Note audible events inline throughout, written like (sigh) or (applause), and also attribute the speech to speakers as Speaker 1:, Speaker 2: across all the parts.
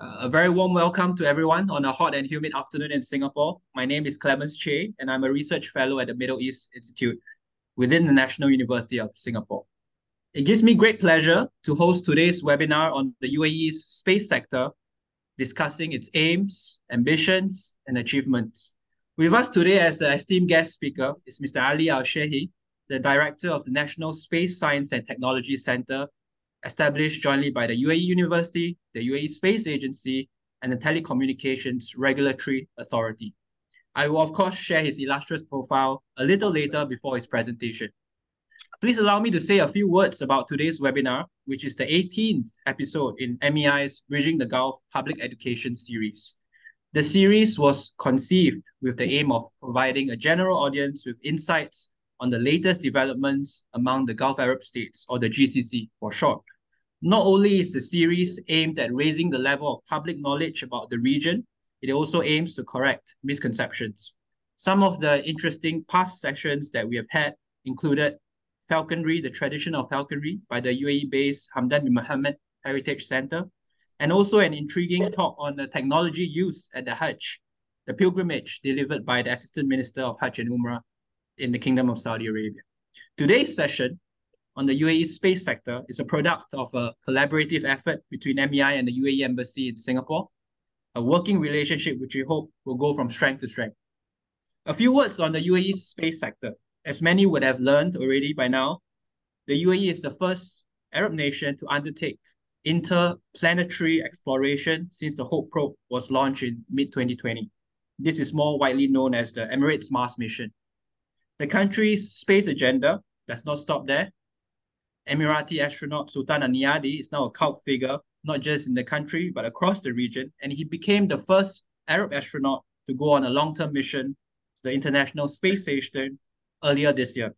Speaker 1: Uh, a very warm welcome to everyone on a hot and humid afternoon in Singapore. My name is Clemens Chay, and I'm a research fellow at the Middle East Institute within the National University of Singapore. It gives me great pleasure to host today's webinar on the UAE's space sector, discussing its aims, ambitions, and achievements. With us today as the esteemed guest speaker is Mr. Ali Al-Shehhi, the Director of the National Space Science and Technology Center established jointly by the UAE University, the UAE Space Agency, and the Telecommunications Regulatory Authority. I will, of course, share his illustrious profile a little later before his presentation. Please allow me to say a few words about today's webinar, which is the 18th episode in MEI's Bridging the Gulf Public Education series. The series was conceived with the aim of providing a general audience with insights on the latest developments among the Gulf Arab states, or the GCC for short. Not only is the series aimed at raising the level of public knowledge about the region, it also aims to correct misconceptions. Some of the interesting past sessions that we have had included falconry, the tradition of falconry by the UAE-based Hamdan bin Mohammed Heritage Center, and also an intriguing talk on the technology used at the Hajj, the pilgrimage delivered by the Assistant Minister of Hajj and Umrah in the Kingdom of Saudi Arabia. Today's session on the UAE space sector is a product of a collaborative effort between MEI and the UAE Embassy in Singapore, a working relationship which we hope will go from strength to strength. A few words on the UAE space sector. As many would have learned already by now, the UAE is the first Arab nation to undertake interplanetary exploration since the Hope probe was launched in mid-2020. This is more widely known as the Emirates Mars mission. The country's space agenda does not stop there. Emirati astronaut Sultan Al-Neyadi is now a cult figure, not just in the country, but across the region, and he became the first Arab astronaut to go on a long-term mission to the International Space Station earlier this year.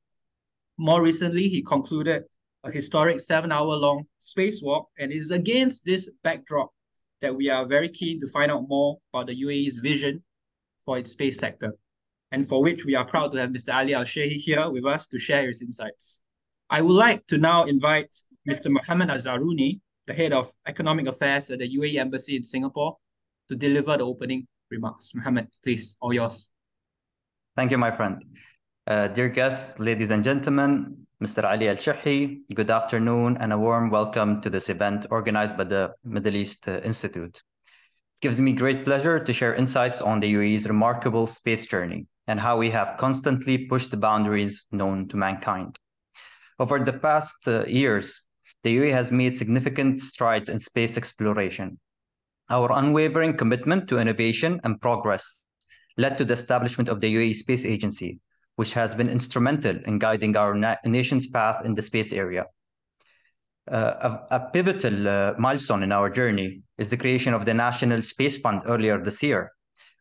Speaker 1: More recently, he concluded a historic seven-hour-long spacewalk, and it is against this backdrop that we are very keen to find out more about the UAE's vision for its space sector and for which we are proud to have Mr. Ali Al-Shehhi here with us to share his insights. I would like to now invite Mr. Mohammed Azharuni, the head of economic affairs at the UAE Embassy in Singapore, to deliver the opening remarks. Mohammed, please, all yours.
Speaker 2: Thank you, my friend. Uh, dear guests, ladies and gentlemen, Mr. Ali Al-Shehhi, good afternoon and a warm welcome to this event organized by the Middle East uh, Institute. It gives me great pleasure to share insights on the UAE's remarkable space journey and how we have constantly pushed the boundaries known to mankind. Over the past uh, years, the UAE has made significant strides in space exploration. Our unwavering commitment to innovation and progress led to the establishment of the UAE Space Agency, which has been instrumental in guiding our na nation's path in the space area. Uh, a, a, pivotal uh, milestone in our journey is the creation of the National Space Fund earlier this year,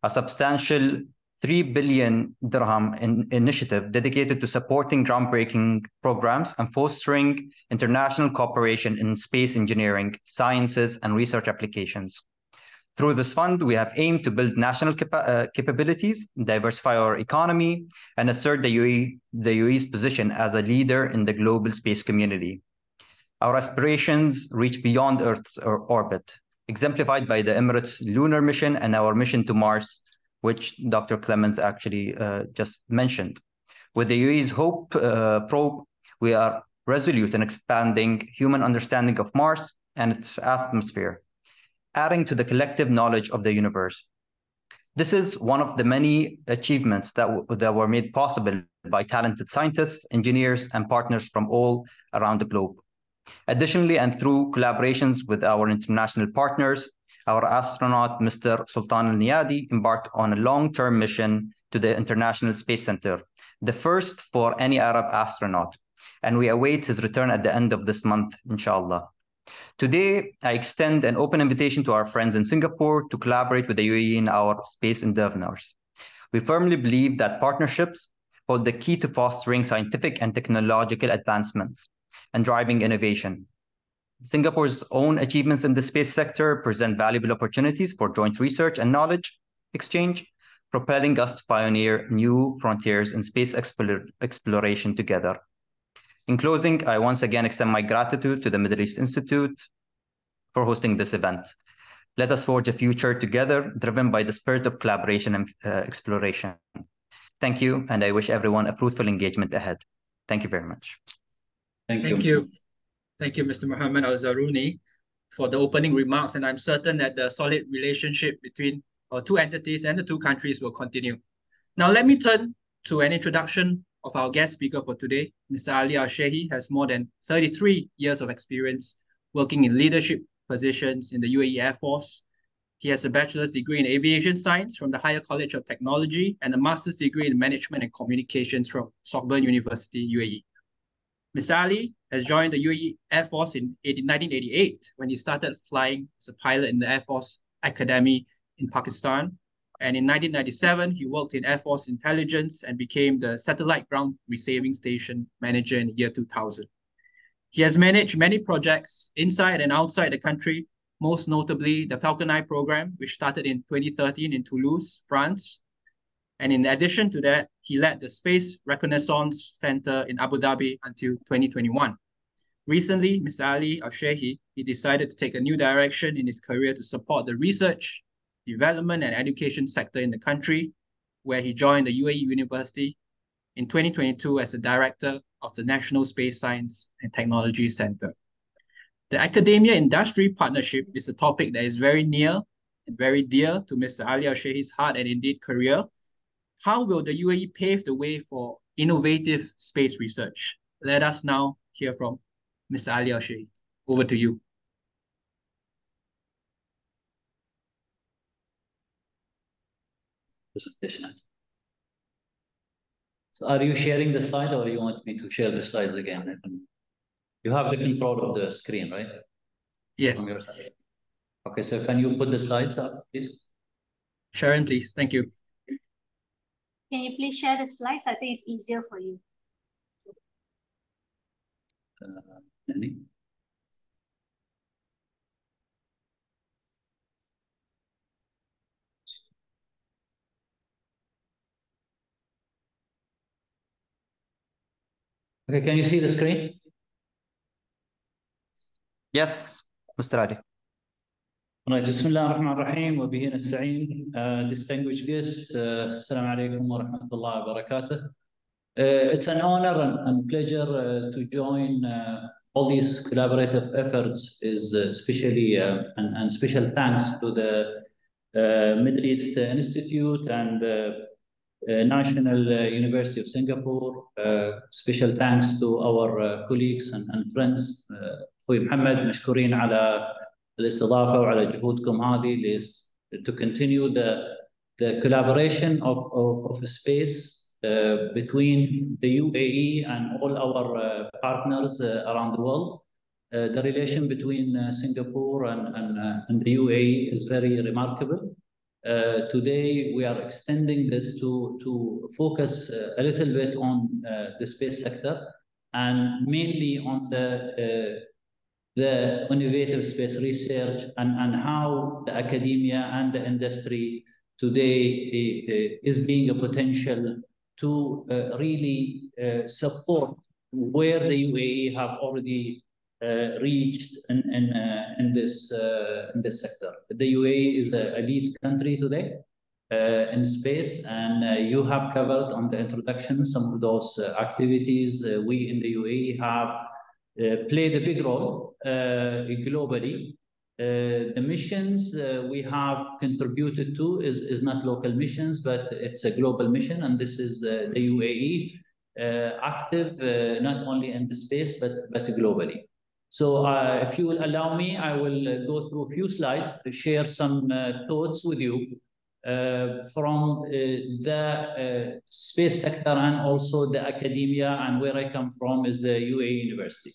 Speaker 2: a substantial 3 billion dirham in initiative dedicated to supporting groundbreaking programs and fostering international cooperation in space engineering, sciences, and research applications. Through this fund, we have aimed to build national capa uh, capabilities, diversify our economy, and assert the, UAE, the UAE's position as a leader in the global space community. Our aspirations reach beyond Earth's orbit, exemplified by the Emirates lunar mission and our mission to Mars which Dr. Clemens actually uh, just mentioned. With the UAE's HOPE uh, probe, we are resolute in expanding human understanding of Mars and its atmosphere, adding to the collective knowledge of the universe. This is one of the many achievements that, that were made possible by talented scientists, engineers, and partners from all around the globe. Additionally, and through collaborations with our international partners, our astronaut, Mr. Sultan Al Neyadi, embarked on a long term mission to the International Space Center, the first for any Arab astronaut. And we await his return at the end of this month, inshallah. Today, I extend an open invitation to our friends in Singapore to collaborate with the UAE in our space endeavors. We firmly believe that partnerships hold the key to fostering scientific and technological advancements and driving innovation. Singapore's own achievements in the space sector present valuable opportunities for joint research and knowledge exchange, propelling us to pioneer new frontiers in space explore exploration together. In closing, I once again extend my gratitude to the Middle East Institute for hosting this event. Let us forge a future together, driven by the spirit of collaboration and uh, exploration. Thank you, and I wish everyone a fruitful engagement ahead. Thank you very much.
Speaker 1: Thank, Thank you. you. Thank you, Mr. Muhammad Al-Zaruni, for the opening remarks, and I'm certain that the solid relationship between our two entities and the two countries will continue. Now, let me turn to an introduction of our guest speaker for today. Mr. Ali Al-Shehhi has more than 33 years of experience working in leadership positions in the UAE Air Force. He has a bachelor's degree in aviation science from the Higher College of Technology and a master's degree in management and communications from Sorbonne University, UAE. Mr. Ali has joined the UAE Air Force in 1988 when he started flying as a pilot in the Air Force Academy in Pakistan. And in 1997, he worked in Air Force intelligence and became the satellite ground receiving station manager in the year 2000. He has managed many projects inside and outside the country, most notably the Falcon Eye program, which started in 2013 in Toulouse, France. And in addition to that, he led the Space Reconnaissance Center in Abu Dhabi until 2021. Recently, Mr. Ali Al-Shehhi, he decided to take a new direction in his career to support the research, development, and education sector in the country, where he joined the UAE University in 2022 as a director of the National Space Science and Technology Center. The academia industry partnership is a topic that is very near and very dear to Mr. Ali Al-Shehhi's heart and indeed career. How will the UAE pave the way for innovative space research? Let us now hear from Mr. Ali Al-Shehhi. Over to you.
Speaker 3: Presentation. So are you sharing the slide or you want me to share the slides again? You have the control of the screen, right?
Speaker 1: Yes.
Speaker 3: Okay, so can you put the slides up, please?
Speaker 1: Sharon, please. Thank you.
Speaker 4: Can you please share the slides? I think it's easier for you. Uh,
Speaker 3: Okay, can you see the screen?
Speaker 2: Yes, Mr. Ali.
Speaker 3: Right, Bismillah ar-Rahman ar-Rahim wa bihi nasta'in. Uh, distinguished guests, uh, Assalamu alaikum wa rahmatullahi wa barakatuh. Uh, it's an honor and, and pleasure uh, to join uh, all these collaborative efforts is uh, especially uh, and, and special thanks to the uh, Middle East Institute and uh, uh, National uh, University of Singapore. Uh, special thanks to our colleagues and, and friends. أخوي محمد مشكورين على الاستضافة وعلى جهودكم هذه to continue the the collaboration of, of, of space uh, between the UAE and all our uh, partners uh, around the world. the relation between Singapore and, and, and, the UAE is very remarkable. Uh, today, we are extending this to, to focus uh, a little bit on uh, the space sector and mainly on the, the innovative space research and, and how the academia and the industry today eh, eh, is being a potential to eh, really support where the UAE have already uh, reached in in, uh, in this uh, in this sector. The UAE is a, a lead country today in space, and you have covered on the introduction some of those activities. we in the UAE have played a big role globally. Uh, the missions uh, we have contributed to is, is not local missions, but it's a global mission, and this is uh, the UAE active not only in the space but but globally. So uh, if you will allow me, I will uh, go through a few slides to share some uh, thoughts with you uh, from uh, the uh, space sector and also the academia and where I come from is the UAE University.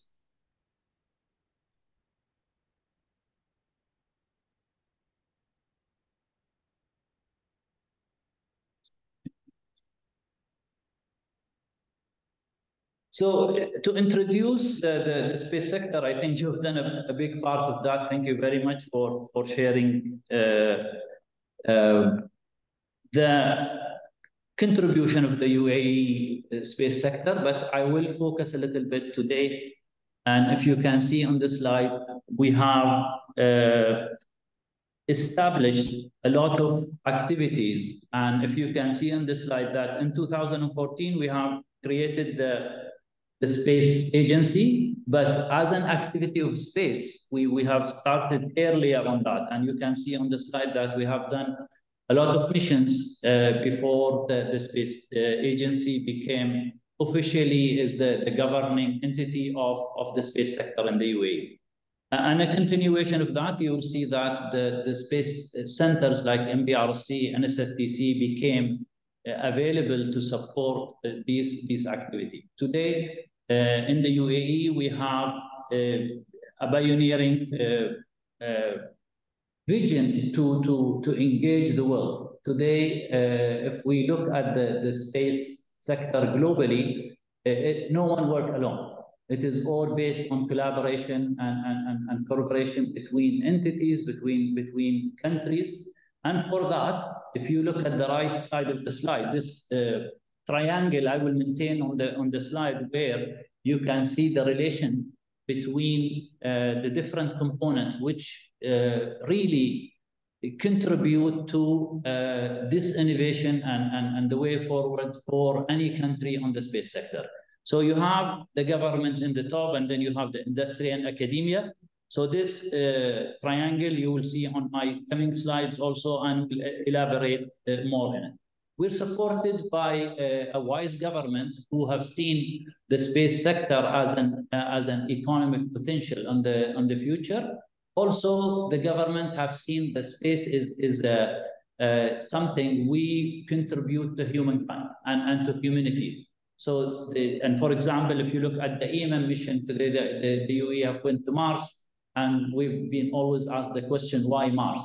Speaker 3: So to introduce the, the, the, space sector, I think you've done a, a, big part of that. Thank you very much for, for sharing uh, uh, the contribution of the UAE uh, space sector, but I will focus a little bit today. And if you can see on the slide, we have uh, established a lot of activities. And if you can see on the slide that in 2014, we have created the, the space agency, but as an activity of space, we, we have started earlier on that. And you can see on the slide that we have done a lot of missions uh, before the, the space uh, agency became officially is the, the governing entity of, of the space sector in the UAE. And a continuation of that, you will see that the, the space centers like MBRC and SSTC became available to support uh, these, these activities. Today, uh, in the UAE, we have uh, a pioneering uh, uh, vision to, to, to engage the world. Today, if we look at the, the space sector globally, it, no one work alone. It is all based on collaboration and, and, and, cooperation between entities, between, between countries. And for that, if you look at the right side of the slide, this uh, triangle I will maintain on the, on the slide where you can see the relation between uh, the different components, which uh, really contribute to uh, this innovation and, and, and the way forward for any country on the space sector. So you have the government in the top, and then you have the industry and academia. So this uh, triangle you will see on my coming slides also, and will elaborate uh, more in it. We're supported by uh, a wise government who have seen the space sector as an uh, as an economic potential on the on the future. Also, the government have seen the space is is uh, uh, something we contribute to humankind and, and to humanity. So, the, and for example, if you look at the EMM mission today, the, the, the UAE have went to Mars, and we've been always asked the question, why Mars?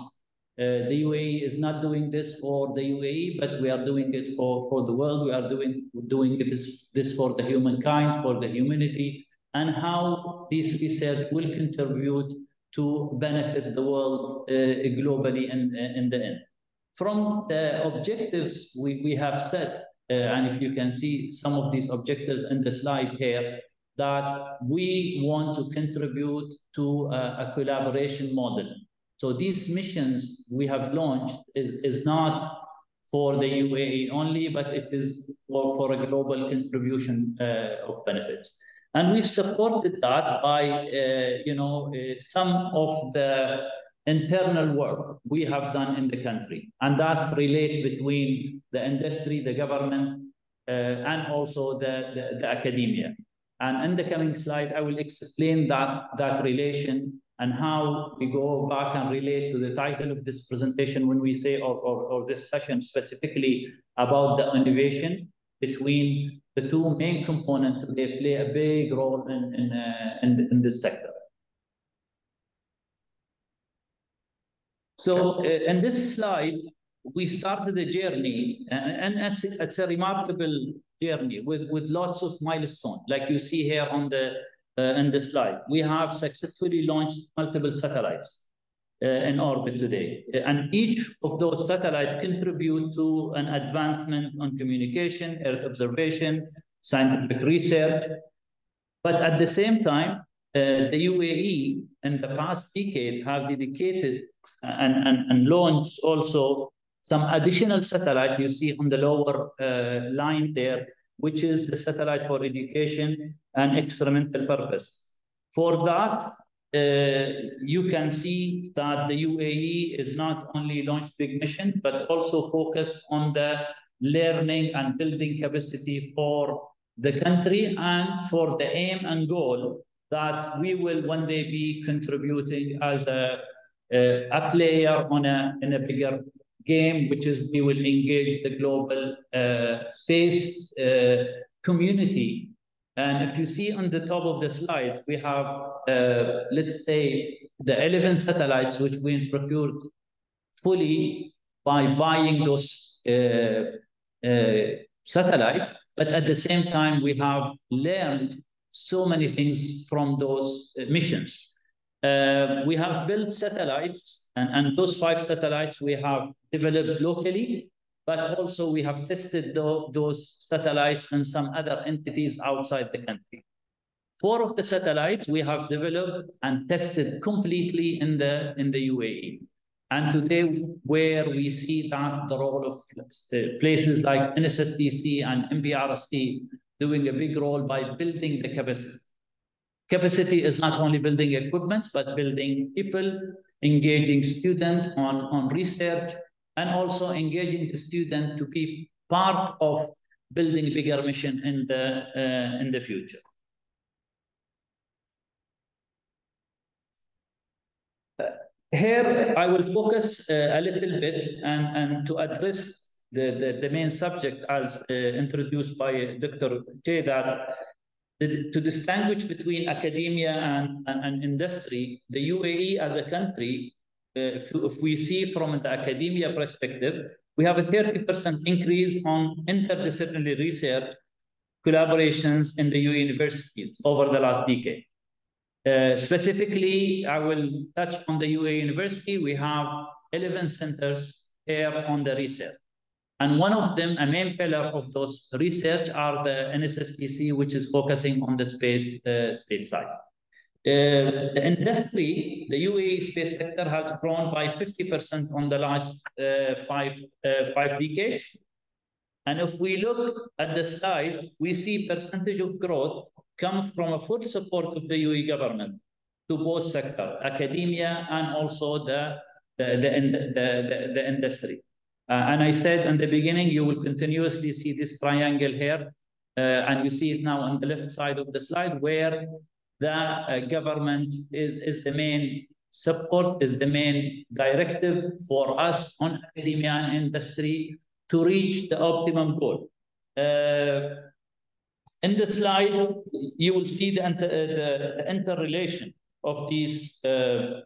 Speaker 3: Uh, the UAE is not doing this for the UAE, but we are doing it for, for the world. We are doing, doing this, this for the humankind, for the humanity, and how this research will contribute to benefit the world uh, globally in, in the end. From the objectives we, we have set uh, and if you can see some of these objectives in the slide here, that we want to contribute to a, a collaboration model. So these missions we have launched is, is not for the UAE only, but it is for, for a global contribution uh, of benefits. And we've supported that by, uh, you know, uh, some of the internal work we have done in the country. And that's relate between the industry, the government, uh, and also the, the, the, academia. And in the coming slide, I will explain that, that relation and how we go back and relate to the title of this presentation when we say, or, or, or this session specifically about the innovation between the two main components, they play a big role in, in, uh, in, in this sector. So uh, in this slide, we started the journey, and, and it's, it's, a remarkable journey with, with lots of milestones, like you see here on the uh, in the slide. We have successfully launched multiple satellites uh, in orbit today, and each of those satellites contribute to an advancement on communication, Earth observation, scientific research. But at the same time, uh, the UAE in the past decade have dedicated and, and, and launched also some additional satellite you see on the lower uh, line there, which is the satellite for education and experimental purpose. For that, uh, you can see that the UAE is not only launched big mission, but also focused on the learning and building capacity for the country and for the aim and goal that we will one day be contributing as a, a, a player on a, in a bigger game, which is we will engage the global uh, space uh, community. And if you see on the top of the slide, we have, uh, let's say, the 11 satellites which we procured fully by buying those uh, uh, satellites. But at the same time, we have learned so many things from those uh, missions. Uh, we have built satellites, and, and those five satellites we have developed locally, but also we have tested the, those satellites and some other entities outside the country. Four of the satellites we have developed and tested completely in the, in the UAE. And today, where we see that the role of places like NSSTC and MPRST doing a big role by building the capacity. Capacity is not only building equipment, but building people, engaging students on, on research, and also engaging the student to be part of building bigger mission in the, uh, in the future. Here, I will focus uh, a little bit and, and to address the, the, the main subject as uh, introduced by Dr. J, that to distinguish between academia and, and, and, industry, the UAE as a country, uh, if, if we see from the academia perspective, we have a 30% increase on interdisciplinary research collaborations in the universities over the last decade. Uh, specifically, I will touch on the UA University. We have 11 centers here on the research. And one of them, a main pillar of those research are the NSSTC, which is focusing on the space, uh, space side. Uh, the industry, the UAE space sector has grown by 50% on the last uh, five, uh, five decades. And if we look at the slide, we see percentage of growth come from a full support of the UAE government to both sectors, academia and also the, the, the, the, the, the industry. Uh, and I said in the beginning, you will continuously see this triangle here, uh, and you see it now on the left side of the slide, where the uh, government is, is the main support, is the main directive for us on academia and industry to reach the optimum goal. Uh, in the slide, you will see the, inter, the, the interrelation of these uh,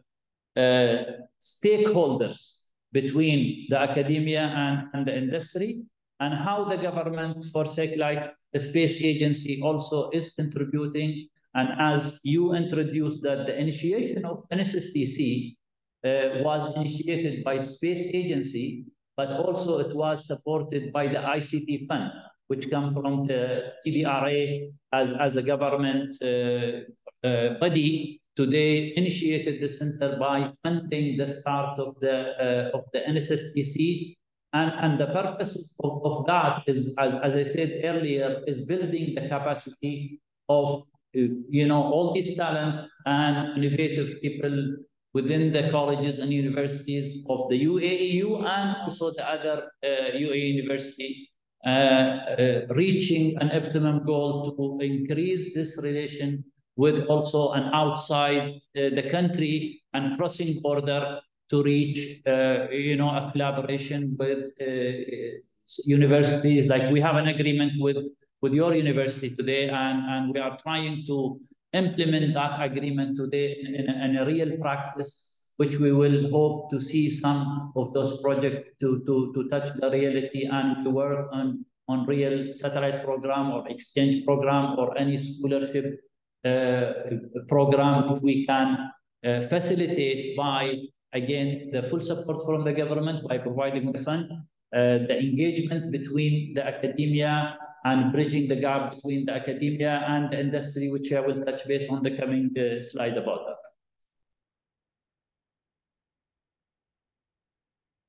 Speaker 3: uh, stakeholders between the academia and, and the industry, and how the government, for sake like the space agency, also is contributing. And as you introduced that the initiation of NSSTC uh, was initiated by space agency, but also it was supported by the ICT fund which come from the TDRA as, as a government uh, uh, body today initiated the center by funding the start of the uh, of the NSSTC. And, and the purpose of, of that is, as, as I said earlier, is building the capacity of you know all these talent and innovative people within the colleges and universities of the UAEU and also the other uh, UAE university uh, uh, reaching an optimum goal to increase this relation with also an outside uh, the country and crossing border to reach, you know, a collaboration with universities. Like we have an agreement with with your university today, and, and we are trying to implement that agreement today in, in, in, a real practice, which we will hope to see some of those projects to, to, to touch the reality and to work on, on real satellite program or exchange program or any scholarship uh, program if we can uh, facilitate by, again, the full support from the government by providing the fund, uh, the engagement between the academia and bridging the gap between the academia and the industry, which I will touch base on the coming uh, slide about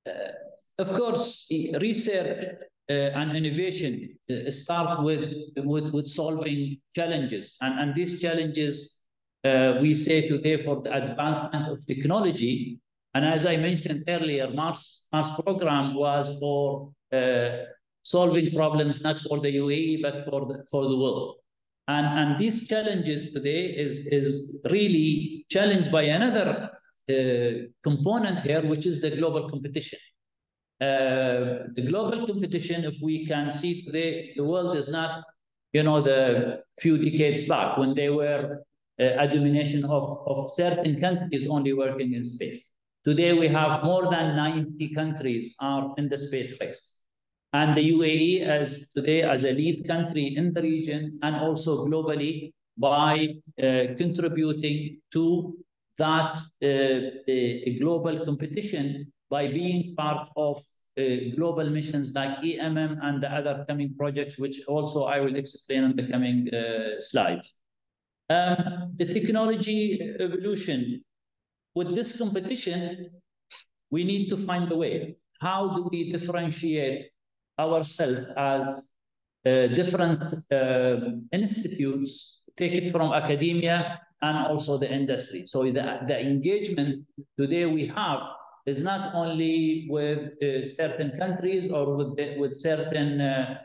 Speaker 3: that. Uh, of course, research uh, and innovation uh, start with, with, with solving challenges. And, and these challenges, uh, we say today for the advancement of technology. And as I mentioned earlier, Mars, Mars program was for solving problems not for the UAE, but for the, for the world. And, and these challenges today is, is really challenged by another uh, component here, which is the global competition. Uh, the global competition, if we can see today, the world is not, you know, the few decades back when they were uh, a domination of, of certain countries only working in space. Today, we have more than 90 countries are in the space race. And the UAE as today as a lead country in the region and also globally by uh, contributing to that uh, global competition by being part of uh, global missions like EMM and the other coming projects, which also I will explain in the coming uh, slides. Um, the technology evolution. With this competition, we need to find a way. How do we differentiate ourselves as uh, different uh, institutes, take it from academia and also the industry. So the, the engagement today we have is not only with uh, certain countries or with, the, with certain uh,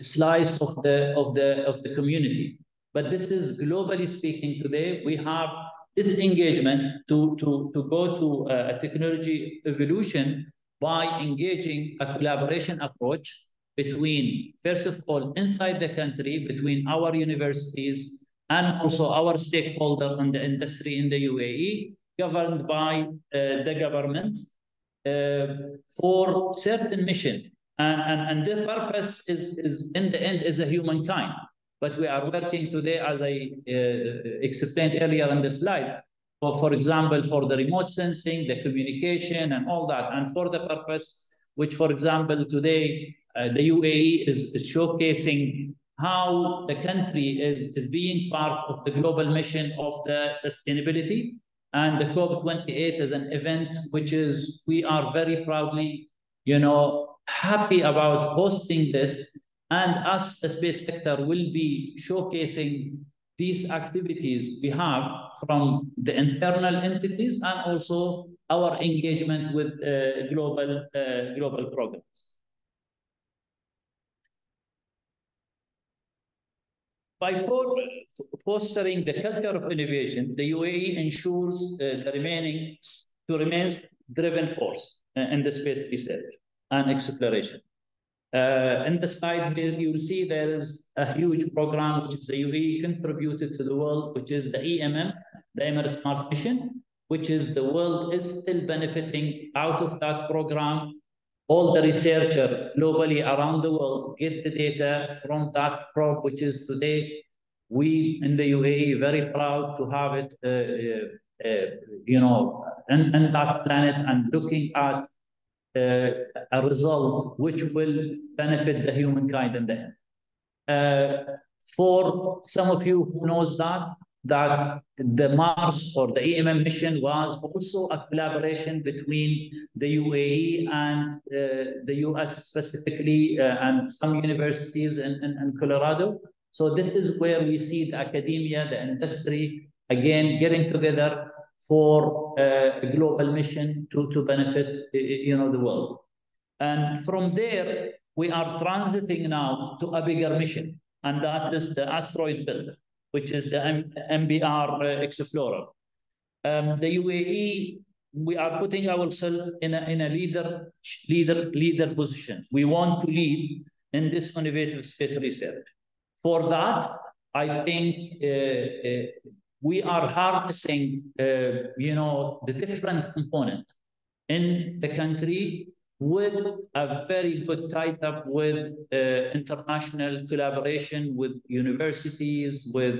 Speaker 3: slice of the, of, the, of the community. But this is globally speaking today, we have this engagement to, to, to go to a technology evolution by engaging a collaboration approach between, first of all, inside the country, between our universities and also our stakeholder in the industry in the UAE, governed by uh, the government uh, for certain mission. And, and, and the purpose is, is, in the end, is a humankind. But we are working today, as I uh, explained earlier in the slide, for, for example, for the remote sensing, the communication, and all that. And for the purpose, which, for example, today uh, the UAE is, is, showcasing how the country is, is being part of the global mission of the sustainability. And the COP28 is an event which is, we are very proudly, you know, happy about hosting this. And us, the space sector, will be showcasing these activities we have from the internal entities and also our engagement with uh, global, uh, global programs. By fostering the culture of innovation, the UAE ensures uh, the remaining to remain driven force uh, in the space research and exploration. Uh, in the slide here, you'll see there is a huge program which is the UAE contributed to the world, which is the EMM, the Emirates Mars Mission, which is the world is still benefiting out of that program. All the researchers globally around the world get the data from that probe, which is today, we in the UAE very proud to have it, uh, uh, uh, you know, in, in, that planet and looking at a result which will benefit the humankind in the end. Uh, for some of you who knows that, that the Mars or the EMM mission was also a collaboration between the UAE and uh, the US specifically uh, and some universities in, in, in, Colorado. So this is where we see the academia, the industry, again, getting together for uh, a global mission to, to benefit you know, the world. And from there, we are transiting now to a bigger mission, and that is the asteroid belt which is the M MBR uh, Explorer. Um, the UAE, we are putting ourselves in a, in a leader, leader, leader position. We want to lead in this innovative space research. For that, I think uh, uh, we are harnessing, uh, you know, the different component in the country with a very good tied up with uh, international collaboration with universities, with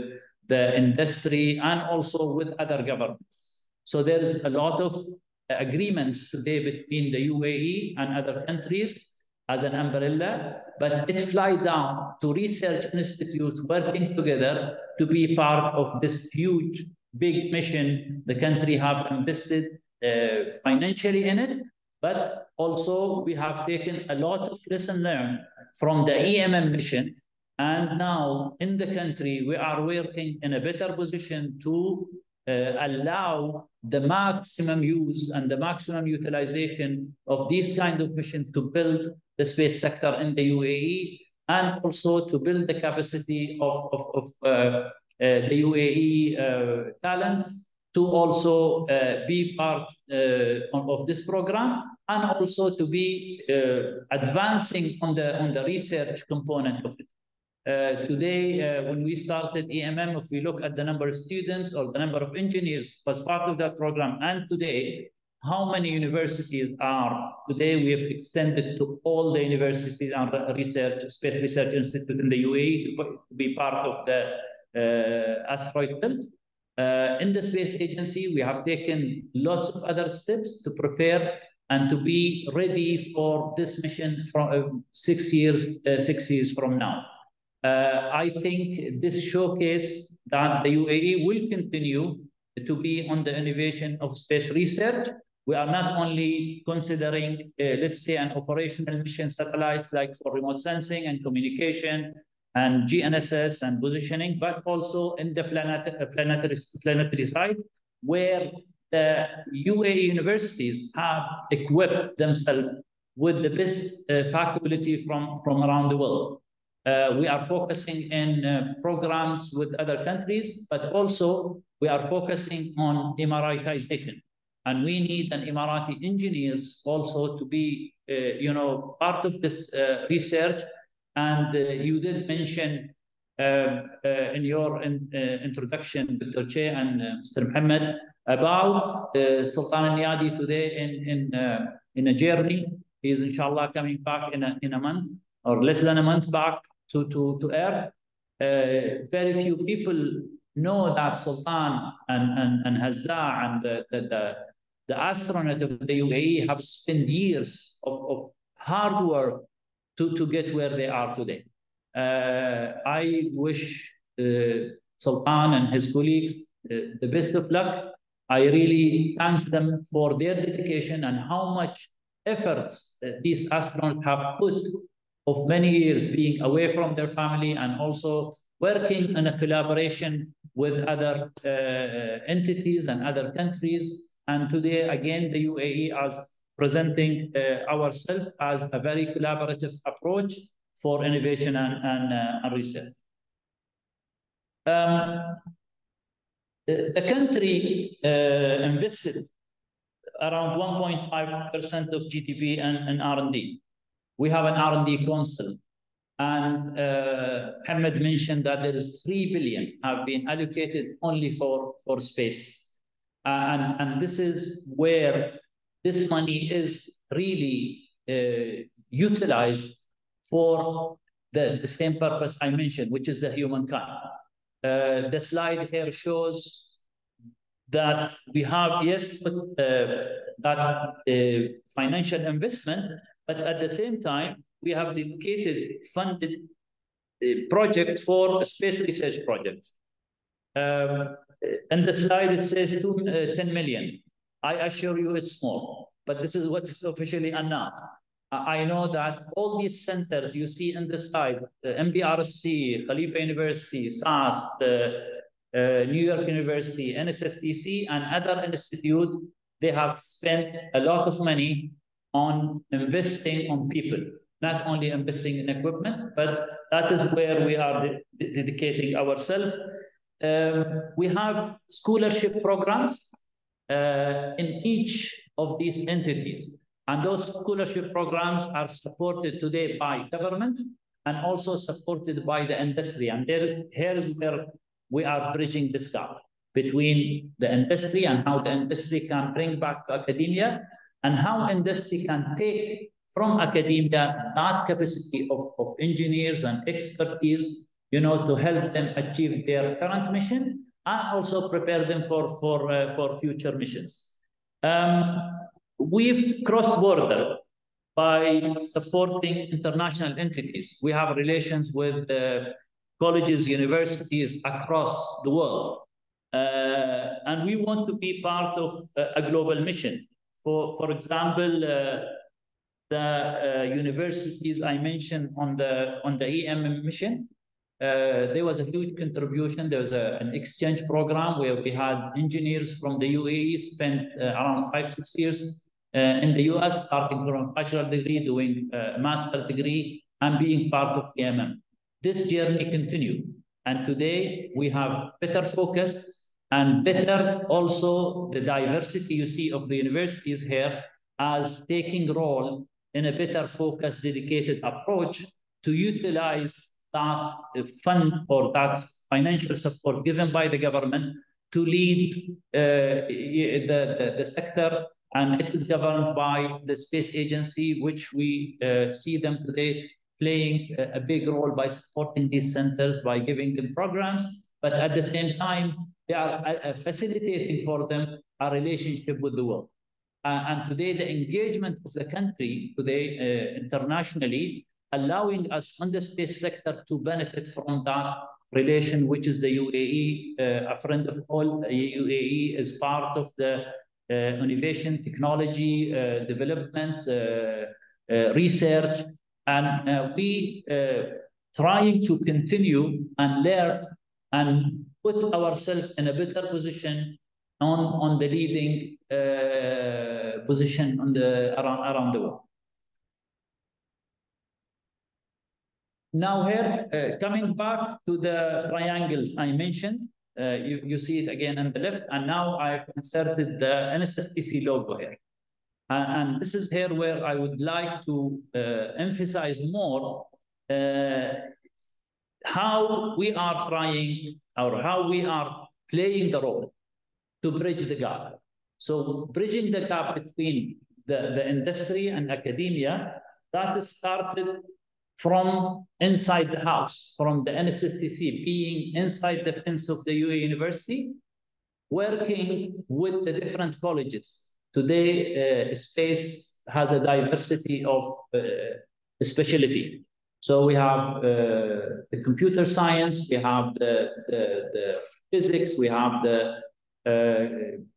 Speaker 3: the industry, and also with other governments. So there is a lot of agreements today between the UAE and other countries as an umbrella, but it fly down to research institutes working together to be part of this huge, big mission the country have invested uh, financially in it, but also we have taken a lot of lesson learned from the EMM mission. And now in the country, we are working in a better position to uh, allow the maximum use and the maximum utilization of these kind of mission to build the space sector in the UAE and also to build the capacity of, of, of uh, uh, the UAE uh, talent to also uh, be part uh, of this program and also to be advancing on the on the research component of it. Uh, today, uh, when we started EMM, if we look at the number of students or the number of engineers was part of that program, and today, how many universities are today we have extended to all the universities and research, space research institute in the UAE to be part of the uh, asteroid belt. Uh, in the space agency, we have taken lots of other steps to prepare and to be ready for this mission from uh, six years, uh, six years from now. Uh, I think this showcase that the UAE will continue to be on the innovation of space research we are not only considering, uh, let's say, an operational mission satellite like for remote sensing and communication and GNSS and positioning, but also in the planet, uh, planetary, planetary side, where the UAE universities have equipped themselves with the best uh, faculty from, from around the world. Uh, we are focusing in uh, programs with other countries, but also we are focusing on Emiratization. And we need an Emirati engineers also to be, uh, you know, part of this uh, research. And uh, you did mention um, in your in, introduction, Dr. Chay and Mr. Mohammed, about Sultan al-Neyadi today in, in, in a journey. He is inshallah coming back in a, in a month or less than a month back to, to, to Earth. Uh, very few people know that Sultan and, and, and Hazza and the, the, the, astronaut of the UAE have spent years of, of hard work to, to get where they are today. Uh, I wish uh, Sultan and his colleagues uh, the best of luck. I really thank them for their dedication and how much efforts these astronauts have put of many years being away from their family and also working in a collaboration with other uh, entities and other countries. And today, again, the UAE is presenting uh, ourselves as a very collaborative approach for innovation and, and, uh, and research. Um, the, country uh, invested around 1.5% of GDP in, in R&D. We have an R&D council. And uh, mentioned that there is 3 billion have been allocated only for, for space. Uh, and, and this is where this money is really uh, utilized for the, the same purpose I mentioned, which is the humankind. Uh, the slide here shows that we have, yes, uh, that uh, financial investment, but at the same time, we have dedicated funded uh, project for space research projects. Um, and the slide, it says two, uh, 10 million. I assure you it's small, but this is what is officially announced. I know that all these centers you see in the slide, uh, MBRC, Khalifa University, SAST, uh, uh, New York University, NSSTC, and other institutes, they have spent a lot of money on investing on people, not only investing in equipment, but that is where we are de dedicating ourselves. Um, we have scholarship programs uh, in each of these entities. And those scholarship programs are supported today by government and also supported by the industry. And there, here's where we are bridging this gap between the industry and how the industry can bring back to academia and how industry can take from academia that capacity of, of engineers and expertise, you know, to help them achieve their current mission and also prepare them for, for, uh, for future missions. Um, we've crossed border by supporting international entities. We have relations with uh, colleges, universities across the world. Uh, and we want to be part of a, global mission. For, for example, uh, the uh, universities I mentioned on the, on the EM mission, uh, there was a huge contribution. There was a, an exchange program where we had engineers from the UAE spent uh, around five, six years uh, in the US, starting from a bachelor degree, doing a master degree, and being part of EMM. This journey continued. And today we have better focus and better also the diversity you see of the universities here as taking role in a better focus, dedicated approach to utilize that fund or that financial support given by the government to lead uh, the, the, the, sector. And it is governed by the space agency, which we uh, see them today playing a, big role by supporting these centers, by giving them programs. But at the same time, they are uh, facilitating for them a relationship with the world. Uh, and today, the engagement of the country today uh, internationally, allowing us on the space sector to benefit from that relation, which is the UAE, uh, a friend of all. Uh, UAE is part of the uh, innovation, technology, uh, development, research, and we trying to continue and learn and put ourselves in a better position on, on the leading uh, position on the, around, around the world. Now here, uh, coming back to the triangles I mentioned, uh, you, you see it again on the left, and now I've inserted the NSSTC logo here. And, and this is here where I would like to uh, emphasize more uh, how we are trying or how we are playing the role to bridge the gap. So bridging the gap between the, the industry and academia, that started from inside the house, from the NSSTC being inside the fence of the UAE University, working with the different colleges. Today, uh, space has a diversity of uh, specialty. So we have uh, the computer science, we have the, the, the physics, we have the uh,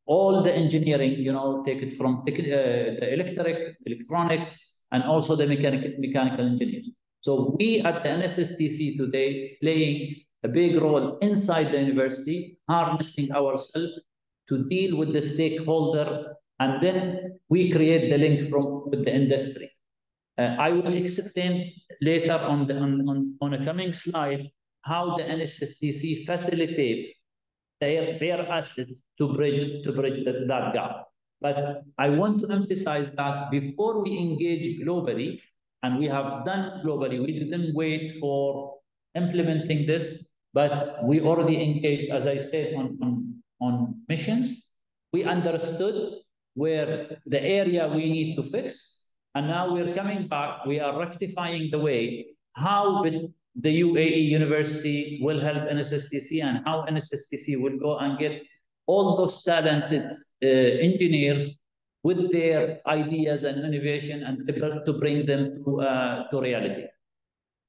Speaker 3: all the engineering, you know, take it from uh, the electric, electronics, and also the mechanical, mechanical engineers. So we at the NSSTC today playing a big role inside the university, harnessing ourselves to deal with the stakeholder, and then we create the link from with the industry. Uh, I will explain later on, the, on, on, on a coming slide how the NSSTC facilitates their, their assets to bridge, to bridge that, that gap. But I want to emphasize that before we engage globally, and we have done globally, we didn't wait for implementing this, but we already engaged, as I said, on, on, on missions. We understood where the area we need to fix, and now we're coming back, we are rectifying the way how the UAE University will help NSSTC and how NSSTC will go and get all those talented uh, engineers with their ideas and innovation and to bring them to, uh, to reality.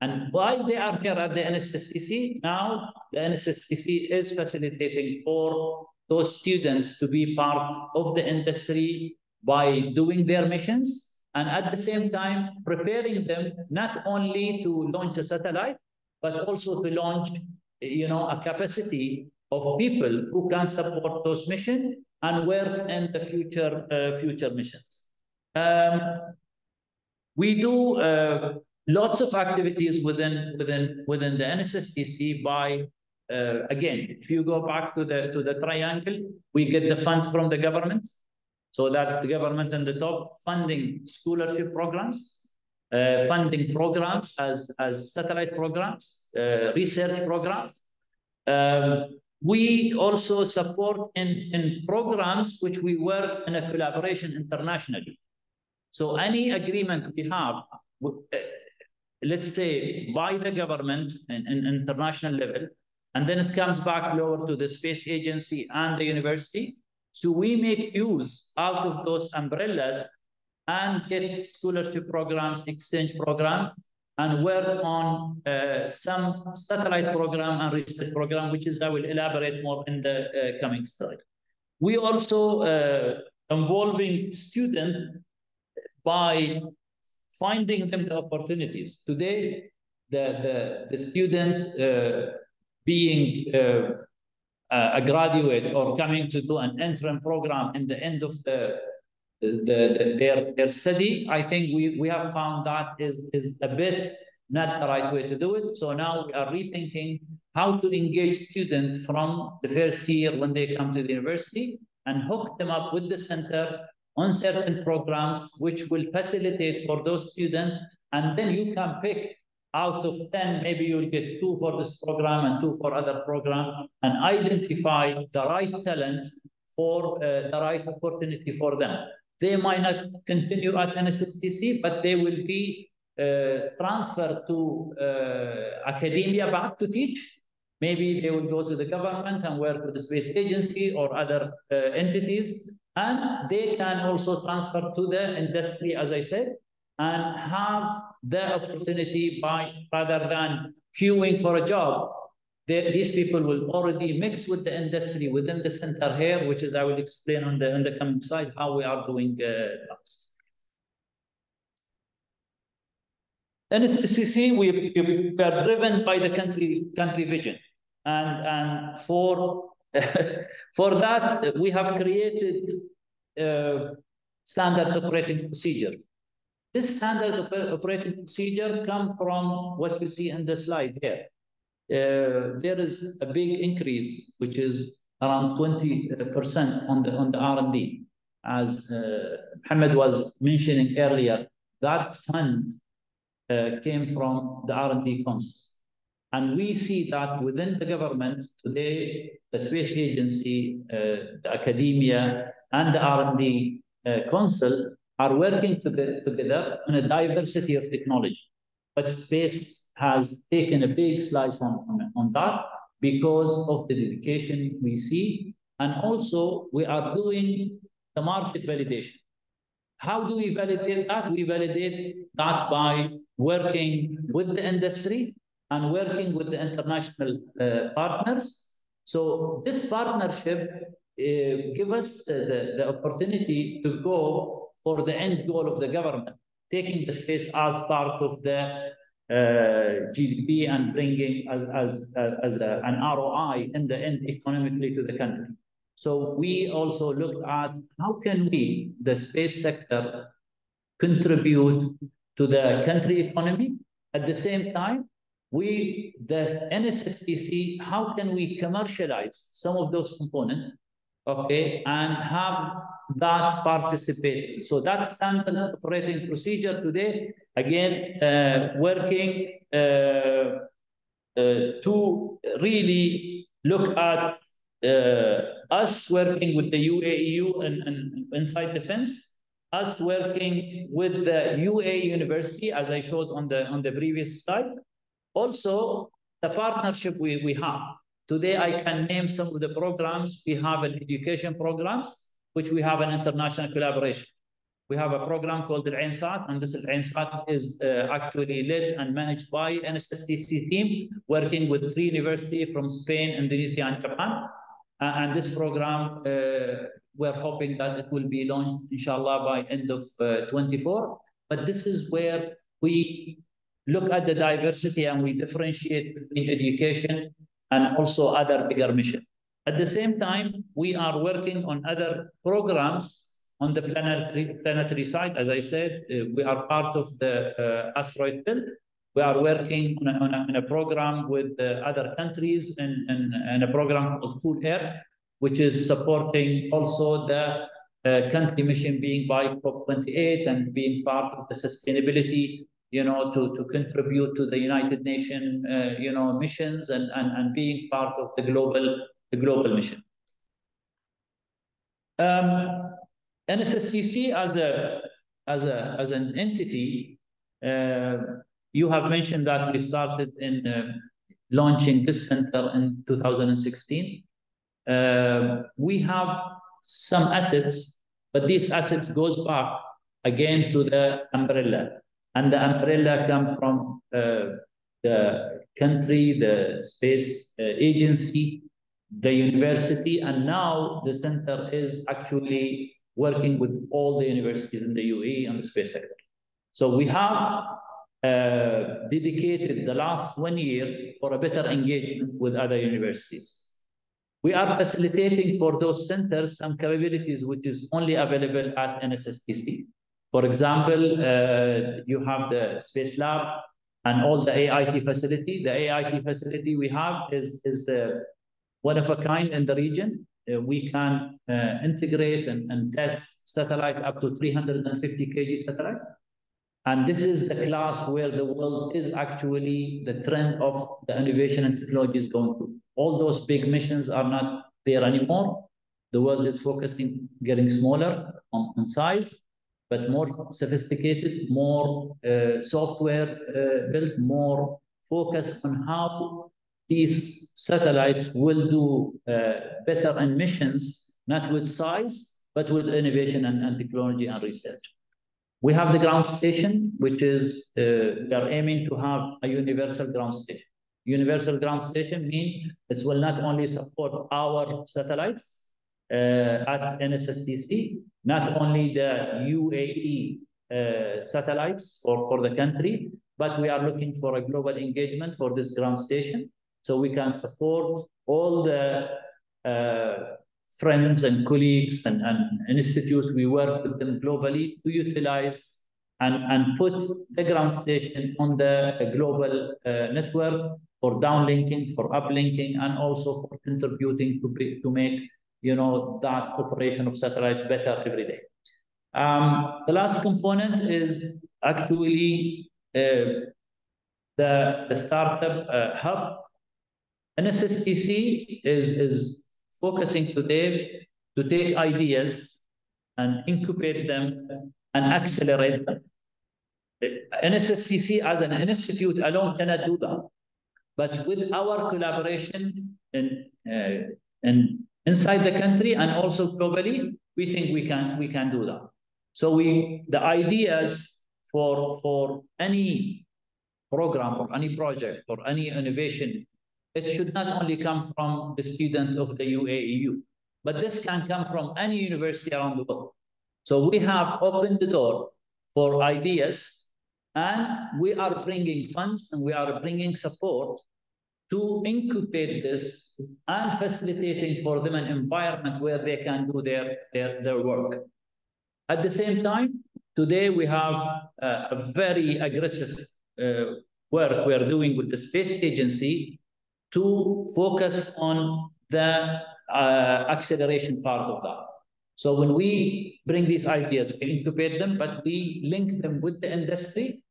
Speaker 3: And while they are here at the NSSTC, now the NSSTC is facilitating for those students to be part of the industry by doing their missions and at the same time preparing them not only to launch a satellite, but also to launch you know, a capacity of people who can support those missions and work in the future, uh, future missions. Um, we do uh, lots of activities within, within, within the NSSTC by uh, again, if you go back to the to the triangle, we get the fund from the government. So that the government and the top funding scholarship programs, uh, funding programs as, as satellite programs, uh, research programs. Um, we also support in, in programs which we work in a collaboration internationally. So any agreement we have, uh, let's say by the government and, and international level, and then it comes back lower to the space agency and the university, so we make use out of those umbrellas and get scholarship programs, exchange programs, and work on uh, some satellite program and research program, which is I will elaborate more in the uh, coming slide. We also uh, involving students by finding them the opportunities. Today, the, the, the student uh, being uh, uh, a graduate or coming to do an interim program in the end of the, the, the, their, their study, I think we, we have found that is, is a bit not the right way to do it. So now we are rethinking how to engage students from the first year when they come to the university and hook them up with the center on certain programs which will facilitate for those students. And then you can pick out of 10, maybe you'll get two for this program and two for other program and identify the right talent for uh, the right opportunity for them. They might not continue at NSSTC, but they will be uh, transferred to uh, academia back to teach. Maybe they will go to the government and work with the space agency or other uh, entities. And they can also transfer to the industry, as I said, and have the opportunity by rather than queuing for a job, they, these people will already mix with the industry within the center here, which is I will explain on the on the coming slide how we are doing uh, NSSTC, we, we are driven by the country country vision, and and for (laughs) for that we have created a standard operating procedure. This standard operating procedure come from what you see in the slide here. Uh, there is a big increase, which is around 20% on the on the R&D. As uh, Mohammed was mentioning earlier, that fund uh, came from the R&D Council. And we see that within the government today, the space agency, uh, the academia, and the R&D uh, Council are working together on a diversity of technology. But space has taken a big slice on, on, on that because of the dedication we see. And also, we are doing the market validation. How do we validate that? We validate that by working with the industry and working with the international uh, partners. So this partnership uh, give us the, the, the, opportunity to go for the end goal of the government, taking the space as part of the GDP and bringing as, as, uh, as a, an ROI in the end economically to the country. So we also looked at how can we, the space sector, contribute to the country economy. At the same time, we, the NSSTC, how can we commercialize some of those components, okay, and have that participate. So that's standard operating procedure today, again, uh, working uh, uh, to really look at uh, us working with the UAEU and, and inside defense, us working with the UA University, as I showed on the, on the previous slide. Also, the partnership we, we have. Today, I can name some of the programs. We have an education programs, which we have an international collaboration. We have a program called the Ain and this Ain is uh, actually led and managed by NSSTC team, working with three universities from Spain, Indonesia, and Japan. Uh, and this program uh, we're hoping that it will be launched, inshallah, by end of uh, 24. But this is where we look at the diversity and we differentiate between education and also other bigger missions. At the same time, we are working on other programs on the planetary, planetary side. As I said, uh, we are part of the uh, asteroid belt. We are working on a, on a, on a program with uh, other countries and, and, and a program called Cool Earth, which is supporting also the uh, country mission being by COP28 and being part of the sustainability, you know, to, to contribute to the United Nations, uh, you know, missions and, and, and being part of the global, the global mission. Um, NSSTC as a, as a, as an entity, uh, you have mentioned that we started in uh, launching this center in 2016. Uh, we have some assets, but these assets goes back again to the umbrella. And the umbrella come from uh, the country, the space uh, agency, the university, and now the center is actually working with all the universities in the UAE and the space sector. So we have uh, dedicated the last one year for a better engagement with other universities. We are facilitating for those centers some capabilities which is only available at NSSTC. For example, uh, you have the Space Lab and all the AIT facility. The AIT facility we have is, is the one of a kind in the region. Uh, we can uh, integrate and, and test satellite up to 350 kg satellite. And this is the class where the world is actually the trend of the innovation and technology is going to all those big missions are not there anymore. The world is focusing, getting smaller on, on size, but more sophisticated, more uh, software uh, built, more focused on how these satellites will do uh, better in missions, not with size, but with innovation and, and technology and research. We have the ground station, which is, uh, we are aiming to have a universal ground station. universal ground station means it will not only support our satellites uh, at NSSTC, not only the UAE uh, satellites for, for the country, but we are looking for a global engagement for this ground station so we can support all the uh, friends and colleagues and, and institutes we work with them globally to utilize and, and put the ground station on the global uh, network for downlinking, for uplinking, and also for contributing to, to make you know that operation of satellite better every day. Um, the last component is actually uh, the, the startup uh, hub. NSSTC is, is focusing today to take ideas and incubate them and accelerate them. NSSTC as an institute alone cannot do that. But with our collaboration in, uh, in inside the country and also globally, we think we can we can do that. So we the ideas for for any program or any project or any innovation, it should not only come from the student of the UAEU, but this can come from any university around the world. So we have opened the door for ideas and we are bringing funds and we are bringing support to incubate this and facilitating for them an environment where they can do their, their, their work. At the same time, today we have uh, a very aggressive uh, work we are doing with the space agency to focus on the uh, acceleration part of that. So when we bring these ideas, we incubate them, but we link them with the industry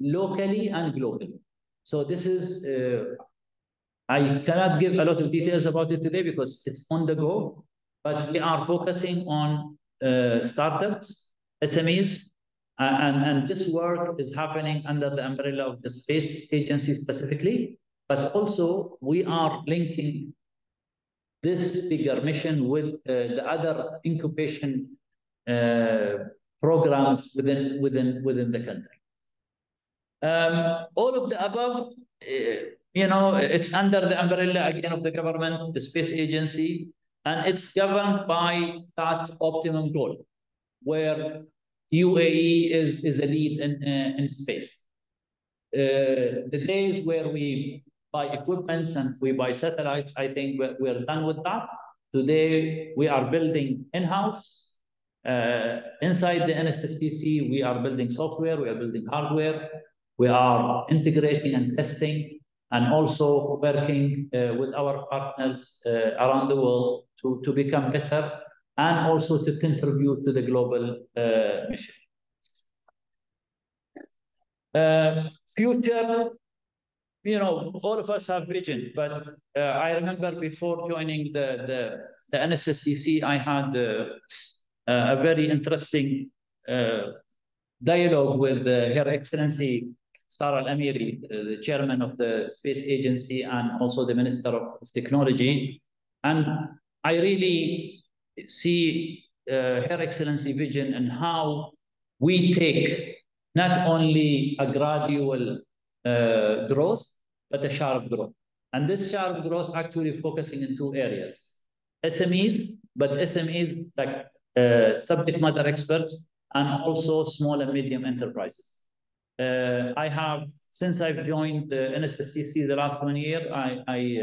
Speaker 3: locally and globally. So this is, uh, I cannot give a lot of details about it today because it's on the go, but we are focusing on uh, startups, SMEs, uh, and, and this work is happening under the umbrella of the space agency specifically, but also we are linking this bigger mission with uh, the other incubation uh, programs within, within, within the country. Um, all of the above, uh, you know, it's under the umbrella again of the government, the space agency, and it's governed by that optimum goal, where UAE is, is a lead in, uh, in space. Uh, the days where we buy equipments and we buy satellites, I think we're, we're done with that. Today, we are building in-house. Uh, inside the NSSTC, we are building software, we are building hardware, we are integrating and testing, and also working uh, with our partners uh, around the world to, to become better and also to contribute to the global uh, mission. Uh, future you know, all of us have vision, but uh, I remember before joining the, the, the NSSTC, I had uh, a very interesting uh, dialogue with uh, Her Excellency Sarah Al Amiri, the chairman of the Space Agency and also the Minister of, of Technology. And I really see uh, Her Excellency vision and how we take not only a gradual uh, growth, but a sharp growth. And this sharp growth actually focusing in two areas. SMEs, but SMEs like uh, subject matter experts and also small and medium enterprises. Uh, I have, since I've joined the NSSTC the last one year, I, I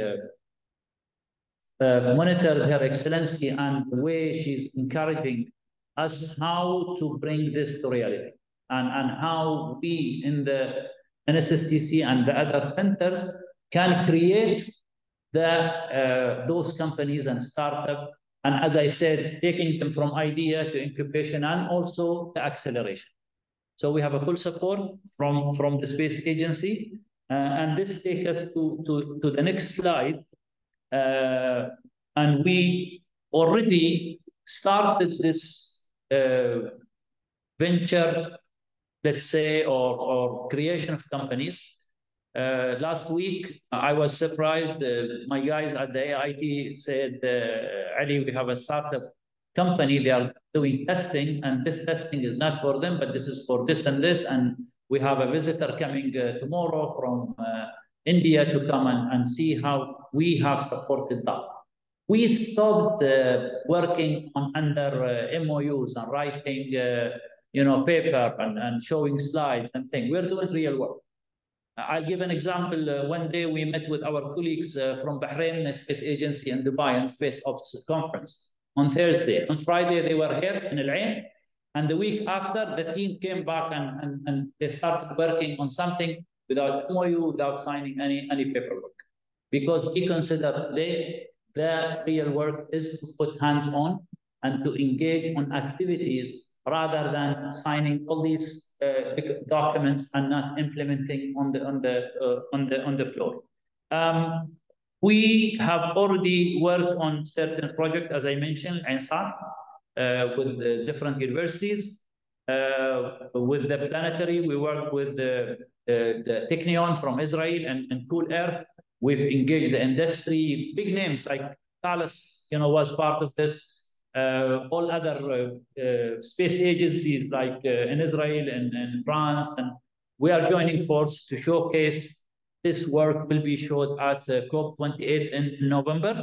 Speaker 3: uh, uh, monitored her excellency and the way she's encouraging us how to bring this to reality and, and how we in the NSSTC and the other centers can create the uh, those companies and startup. And as I said, taking them from idea to incubation and also the acceleration. So we have a full support from, from the space agency. Uh, and this takes us to, to, to the next slide. Uh, and we already started this uh, venture let's say, or, or creation of companies. Uh, last week, I was surprised. Uh, my guys at the AIT said, uh, Ali, we have a startup company. They are doing testing, and this testing is not for them, but this is for this and this. And we have a visitor coming uh, tomorrow from uh, India to come and, and see how we have supported that. We stopped uh, working on under MOUs and writing, you know, paper and, and showing slides and things. We're doing real work. I'll give an example. Uh, one day we met with our colleagues uh, from Bahrain Space Agency in Dubai and Space Ops Conference on Thursday. On Friday, they were here in Al Ain. And the week after, the team came back and, and, and they started working on something without MOU, without signing any, any paperwork. Because we consider they, the real work is to put hands on and to engage on activities rather than signing all these uh, documents and not implementing on the on the uh, on the on the floor. Um, we have already worked on certain projects, as I mentioned, INSAT, uh, with the different universities. Uh, with the planetary, we work with the, the, the Technion from Israel and, and Cool Earth. We've engaged the industry, big names like Thales, you know, was part of this. Uh, all other uh, uh, space agencies like in Israel and, and France, and we are joining force to showcase this work will be showed at uh, COP28 in November.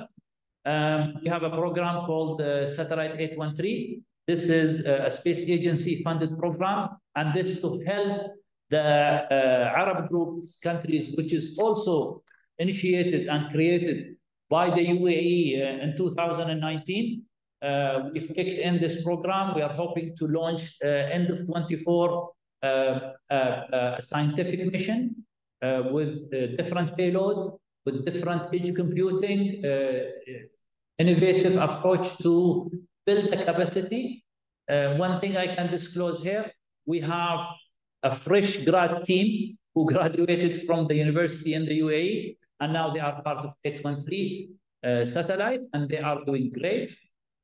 Speaker 3: Um, we have a program called Satellite 813. This is a space agency funded program, and this to help the uh, Arab group countries, which is also initiated and created by the UAE uh, in 2019. Uh, we've kicked in this program. We are hoping to launch uh, end of 24 a scientific mission uh, with different payload, with different edge computing, uh, innovative approach to build the capacity. Uh, one thing I can disclose here, we have a fresh grad team who graduated from the university in the UAE, and now they are part of 813 uh, satellite, and they are doing great.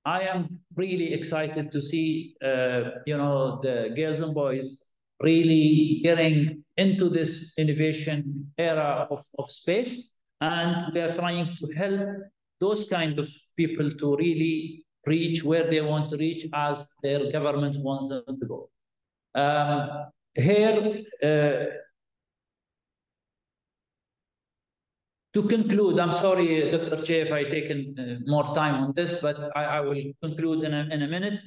Speaker 3: I am really excited to see, uh, you know, the girls and boys really getting into this innovation era of, of space. And we are trying to help those kind of people to really reach where they want to reach as their government wants them to go. Um, here, uh, to conclude, I'm sorry, Dr. Chay, if I taken uh, more time on this, but I, I will conclude in a, in a minute.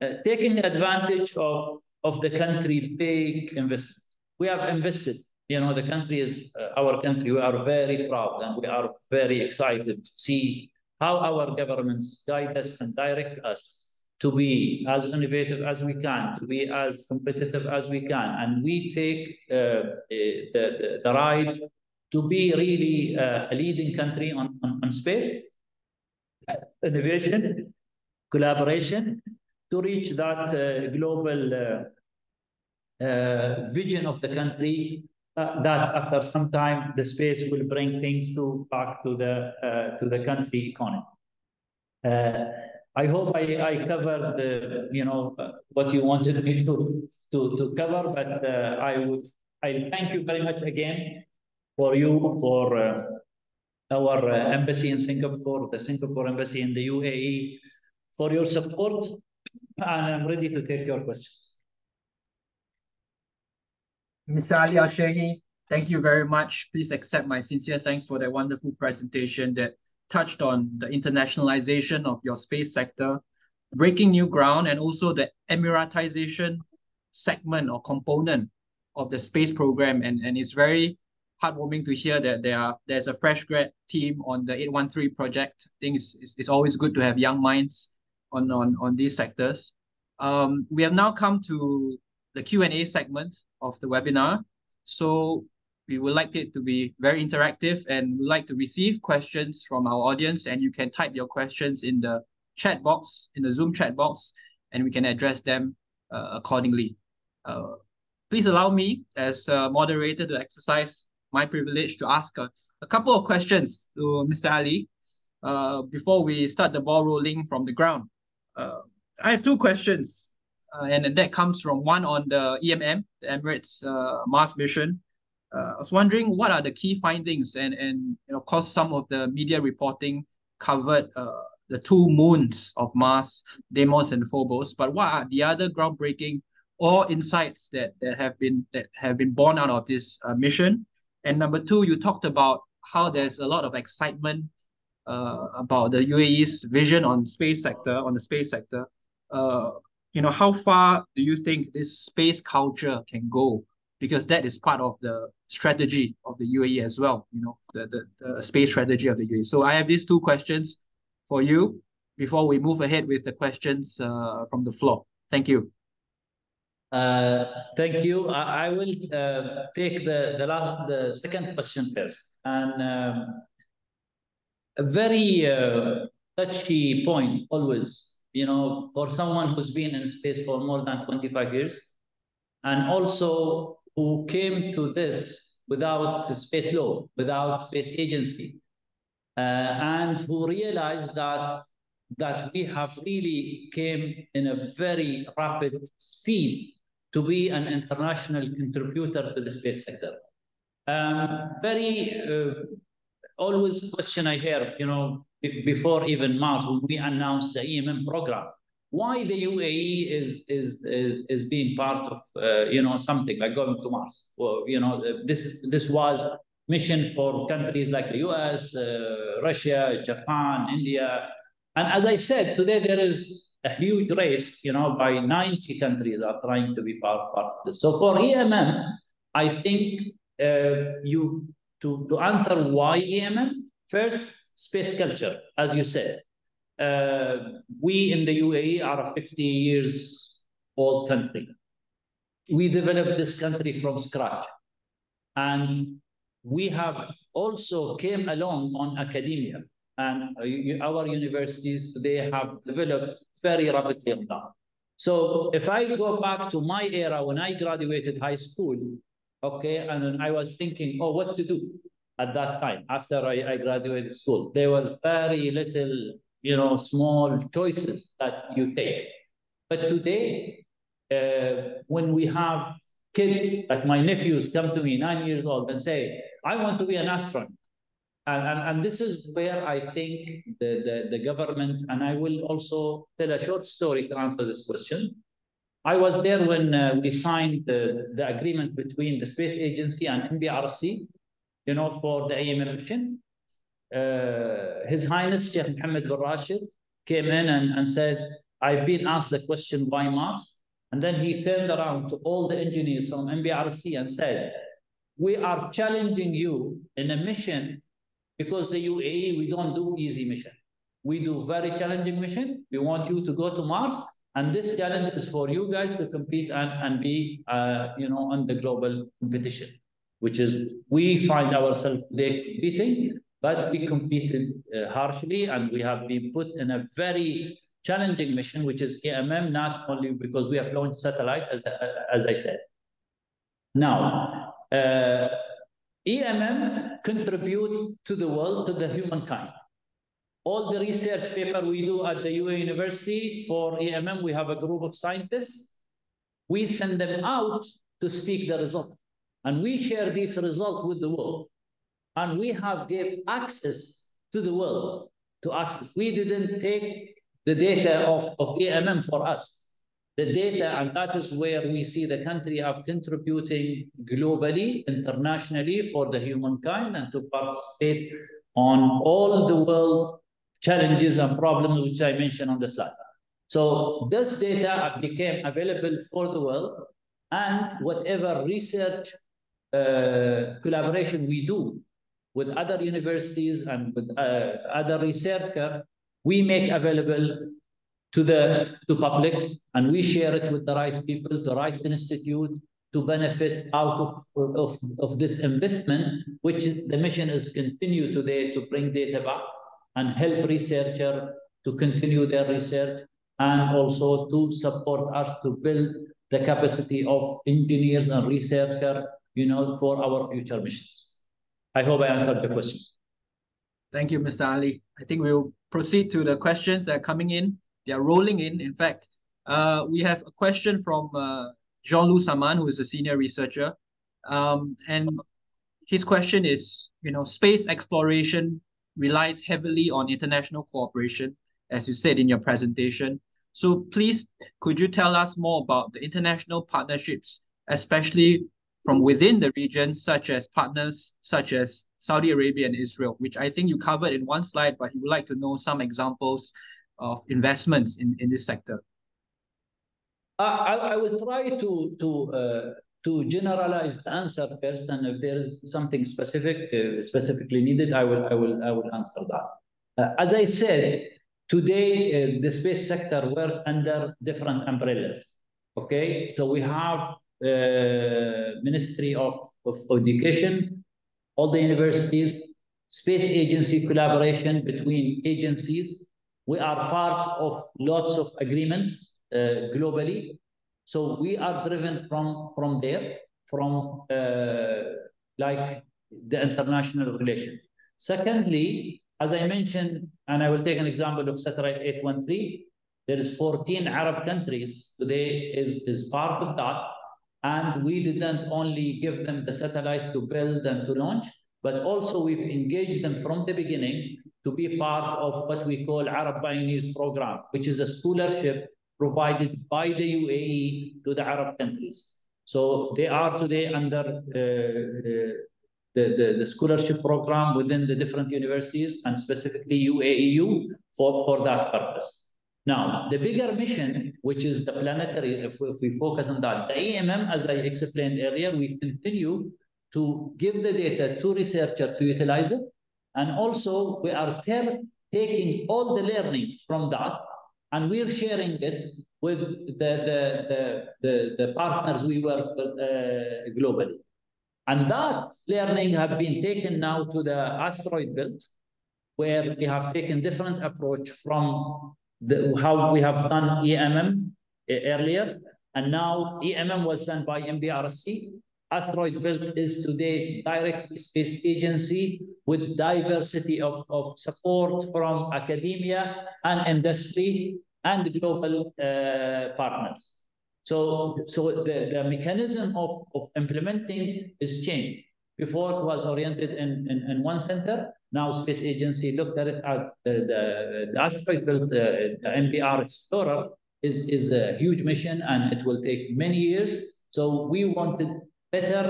Speaker 3: Uh, taking advantage of of the country big investment. We have invested. You know, the country is uh, our country. We are very proud and we are very excited to see how our governments guide us and direct us to be as innovative as we can, to be as competitive as we can. And we take uh, uh the, the, the, ride to be really uh, a leading country on, on, on space, innovation, collaboration, to reach that uh, global uh, uh, vision of the country uh, that after some time the space will bring things to back to the to the country economy. I hope I, I covered uh, you know what you wanted me to to to cover, but uh, I would I thank you very much again for you for uh, our embassy in Singapore, the Singapore embassy in the UAE, for your support and I'm ready to take your questions.
Speaker 1: Mr. Ali Al thank you very much. Please accept my sincere thanks for that wonderful presentation that touched on the internationalization of your space sector, breaking new ground, and also the Emiratization segment or component of the space program. And, and it's very heartwarming to hear that there are there's a fresh grad team on the 813 project. I think it's, it's, it's always good to have young minds on, on, on these sectors. Um, we have now come to the Q&A segment of the webinar. So we would like it to be very interactive and we'd like to receive questions from our audience and you can type your questions in the chat box, in the Zoom chat box, and we can address them uh, accordingly. Uh, please allow me as a moderator to exercise my privilege to ask a, a couple of questions to Mr. Ali uh, before we start the ball rolling from the ground. Uh, I have two questions, uh, and that comes from one on the EMM, the Emirates uh, Mars mission. Uh, I was wondering what are the key findings, and and, and of course some of the media reporting covered uh, the two moons of Mars, Deimos and Phobos. But what are the other groundbreaking or insights that that have been that have been born out of this uh, mission? And number two, you talked about how there's a lot of excitement uh, about the UAE's vision on space sector, on the space sector. Uh, you know, how far do you think this space culture can go? Because that is part of the strategy of the UAE as well, you know, the, the, the space strategy of the UAE. So I have these two questions for you before we move ahead with the questions uh, from the floor. Thank you.
Speaker 3: Uh, thank you. I, I will uh, take the the last the second question first, and um, a very uh, touchy point always. You know, for someone who's been in space for more than twenty five years, and also who came to this without space law, without space agency, uh, and who realized that that we have really came in a very rapid speed to be an international contributor to the space sector. Um, very uh, always question I hear, you know, before even Mars, when we announced the EMM program, why the UAE is is is, is being part of uh, you know something like going to Mars? Well, you know, this this was mission for countries like the US, uh, Russia, Japan, India, and as I said, today there is a huge race, you know, by 90 countries are trying to be part, part of this. So for EMM, I think uh, you to, to answer why EMM, first, space culture, as you said. Uh, we in the UAE are a 50 years old country. We developed this country from scratch. And we have also came along on academia. And uh, our universities today have developed very rapidly. So if I go back to my era when I graduated high school, okay, and I was thinking, oh, what to do at that time after I, I graduated school, there was very little, you know, small choices that you take. But today, uh, when we have kids, like my nephews come to me, nine years old, and say, I want to be an astronaut. And, and, and this is where I think the, the, the government, and I will also tell a short story to answer this question. I was there when uh, we signed the, the agreement between the Space Agency and MBRC, you know, for the EMM mission. Uh, His Highness Sheikh Mohammed bin Rashid came in and, and said, I've been asked the question, why Mars? And then he turned around to all the engineers from MBRC and said, we are challenging you in a mission because the UAE, we don't do easy mission. We do very challenging mission. We want you to go to Mars. And this challenge is for you guys to compete and, and be, uh, you know, on the global competition, which is we find ourselves competing, but we competed uh, harshly and we have been put in a very challenging mission, which is EMM, not only because we have launched satellite, as, as I said. Now, uh, EMM contribute to the world, to the humankind. All the research paper we do at the UA University for EMM, we have a group of scientists. We send them out to speak the result. And we share this result with the world. And we have gave access to the world to access. We didn't take the data of, of EMM for us the data, and that is where we see the country of contributing globally, internationally for the humankind and to participate on all the world challenges and problems which I mentioned on the slide. So this data became available for the world and whatever research uh, collaboration we do with other universities and with uh, other researchers, we make available to the to public and we share it with the right people, the right institute to benefit out of, of, of this investment, which the mission is continue today to bring data back and help researcher to continue their research and also to support us to build the capacity of engineers and researcher, you know, for our future missions. I hope I answered the questions.
Speaker 1: Thank you, Mr. Ali. I think we'll proceed to the questions that are coming in. They are rolling in. In fact, uh, we have a question from uh, Jean-Loup Samaan, who is a senior researcher. Um, and his question is, you know, space exploration relies heavily on international cooperation, as you said in your presentation. So please, could you tell us more about the international partnerships, especially from within the region, such as partners such as Saudi Arabia and Israel, which I think you covered in one slide, but you would like to know some examples of investments in, in this sector.
Speaker 3: I, I will try to to uh, to generalize the answer first, and if there is something specific uh, specifically needed, I will I will I will answer that. Uh, as I said, today uh, the space sector work under different umbrellas. Okay, so we have uh, Ministry of, of Education, all the universities, space agency collaboration between agencies. We are part of lots of agreements uh, globally. So we are driven from, from there, from uh, like the international relation. Secondly, as I mentioned, and I will take an example of satellite 813, there is 14 Arab countries today is, is part of that. And we didn't only give them the satellite to build and to launch, but also we've engaged them from the beginning to be part of what we call Arab Pioneers Program, which is a scholarship provided by the UAE to the Arab countries. So they are today under uh, uh, the, the, the, scholarship program within the different universities and specifically UAEU for, for that purpose. Now, the bigger mission, which is the planetary, if, if we focus on that, the EMM, as I explained earlier, we continue to give the data to researchers to utilize it. And also, we are taking all the learning from that and we're sharing it with the, the, the, the, the partners we work with uh, globally. And that learning have been taken now to the asteroid belt, where we have taken different approach from the, how we have done EMM earlier, and now EMM was done by MBRC. Asteroid Belt is today direct space agency with diversity of, of support from academia and industry and global uh, partners. So, so the, the mechanism of, of implementing is changed. Before it was oriented in, in, in one center, now Space Agency looked at it as the, the, the aspect of the, the MBR Explorer is, is a huge mission and it will take many years. So we wanted better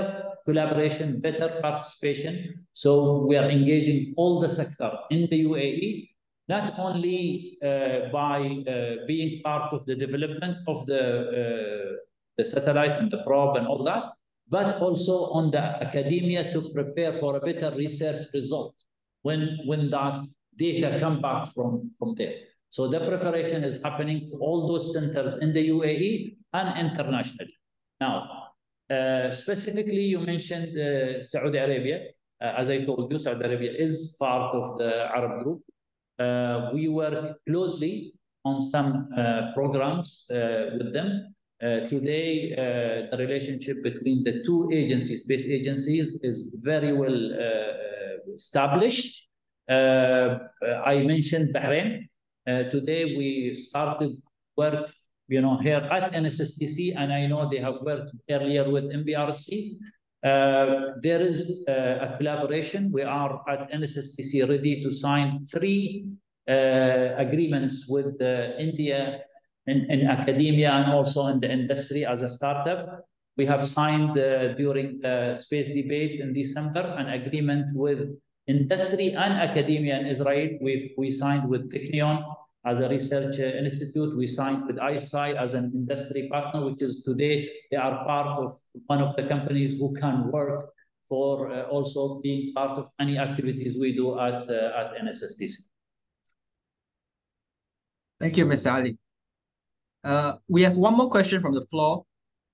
Speaker 3: collaboration, better participation. So we are engaging all the sector in the UAE, not only uh, by uh, being part of the development of the, uh, the satellite and the probe and all that, but also on the academia to prepare for a better research result when, when that data come back from, from there. So the preparation is happening to all those centers in the UAE and internationally. Now, uh, specifically, you mentioned uh, Saudi Arabia. Uh, as I told you, Saudi Arabia is part of the Arab group. Uh, we work closely on some uh, programs with them. today, the relationship between the two agencies, space agencies, is very well established. I mentioned Bahrain. Today we started work, you know, here at NSSTC, and I know they have worked earlier with MBRC. Uh, there is uh, a collaboration. We are at NSSTC ready to sign three uh, agreements with uh, India in, in, academia and also in the industry as a startup. We have signed during the space debate in December an agreement with industry and academia in Israel. We've, we signed with Technion as a research institute. We signed with ICEYE as an industry partner, which is today they are part of one of the companies who can work for uh, also being part of any activities we do at, uh, at NSSTC.
Speaker 1: Thank you, Mr. Ali. Uh, we have one more question from the floor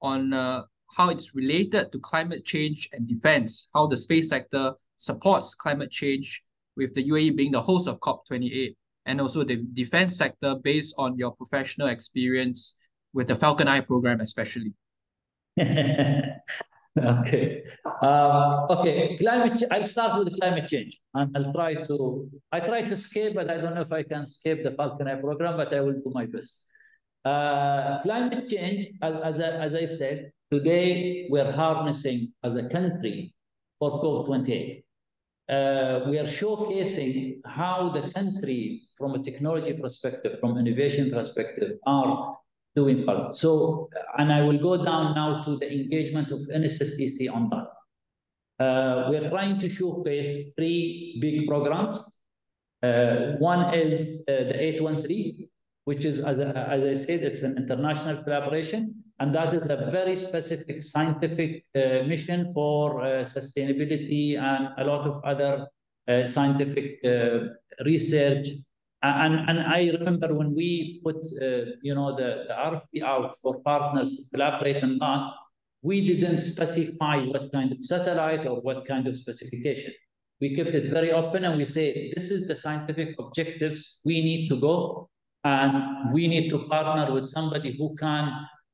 Speaker 1: on uh, how it's related to climate change and defense, how the space sector supports climate change, with the UAE being the host of COP28, and also the defense sector based on your professional experience with the Falcon Eye program, especially. (laughs)
Speaker 3: okay. Um, okay. Climate. I'll start with the climate change, and I'll try to. I try to escape, but I don't know if I can escape the Falcon Eye program. But I will do my best. Uh, climate change, as, as, I, as I said, today we're harnessing as a country for COP28 uh, we are showcasing how the country, from a technology perspective, from innovation perspective, are doing part. So, and I will go down now to the engagement of NSSTC on that. Uh, we're trying to showcase three big programs. Uh, one is uh, the 813, which is, as, as I said, it's an international collaboration, and that is a very specific scientific uh, mission for uh, sustainability and a lot of other uh, scientific research and, and I remember when we put, uh, you know, the, the RFP out for partners to collaborate on that, we didn't specify what kind of satellite or what kind of specification. We kept it very open and we say, this is the scientific objectives we need to go and we need to partner with somebody who can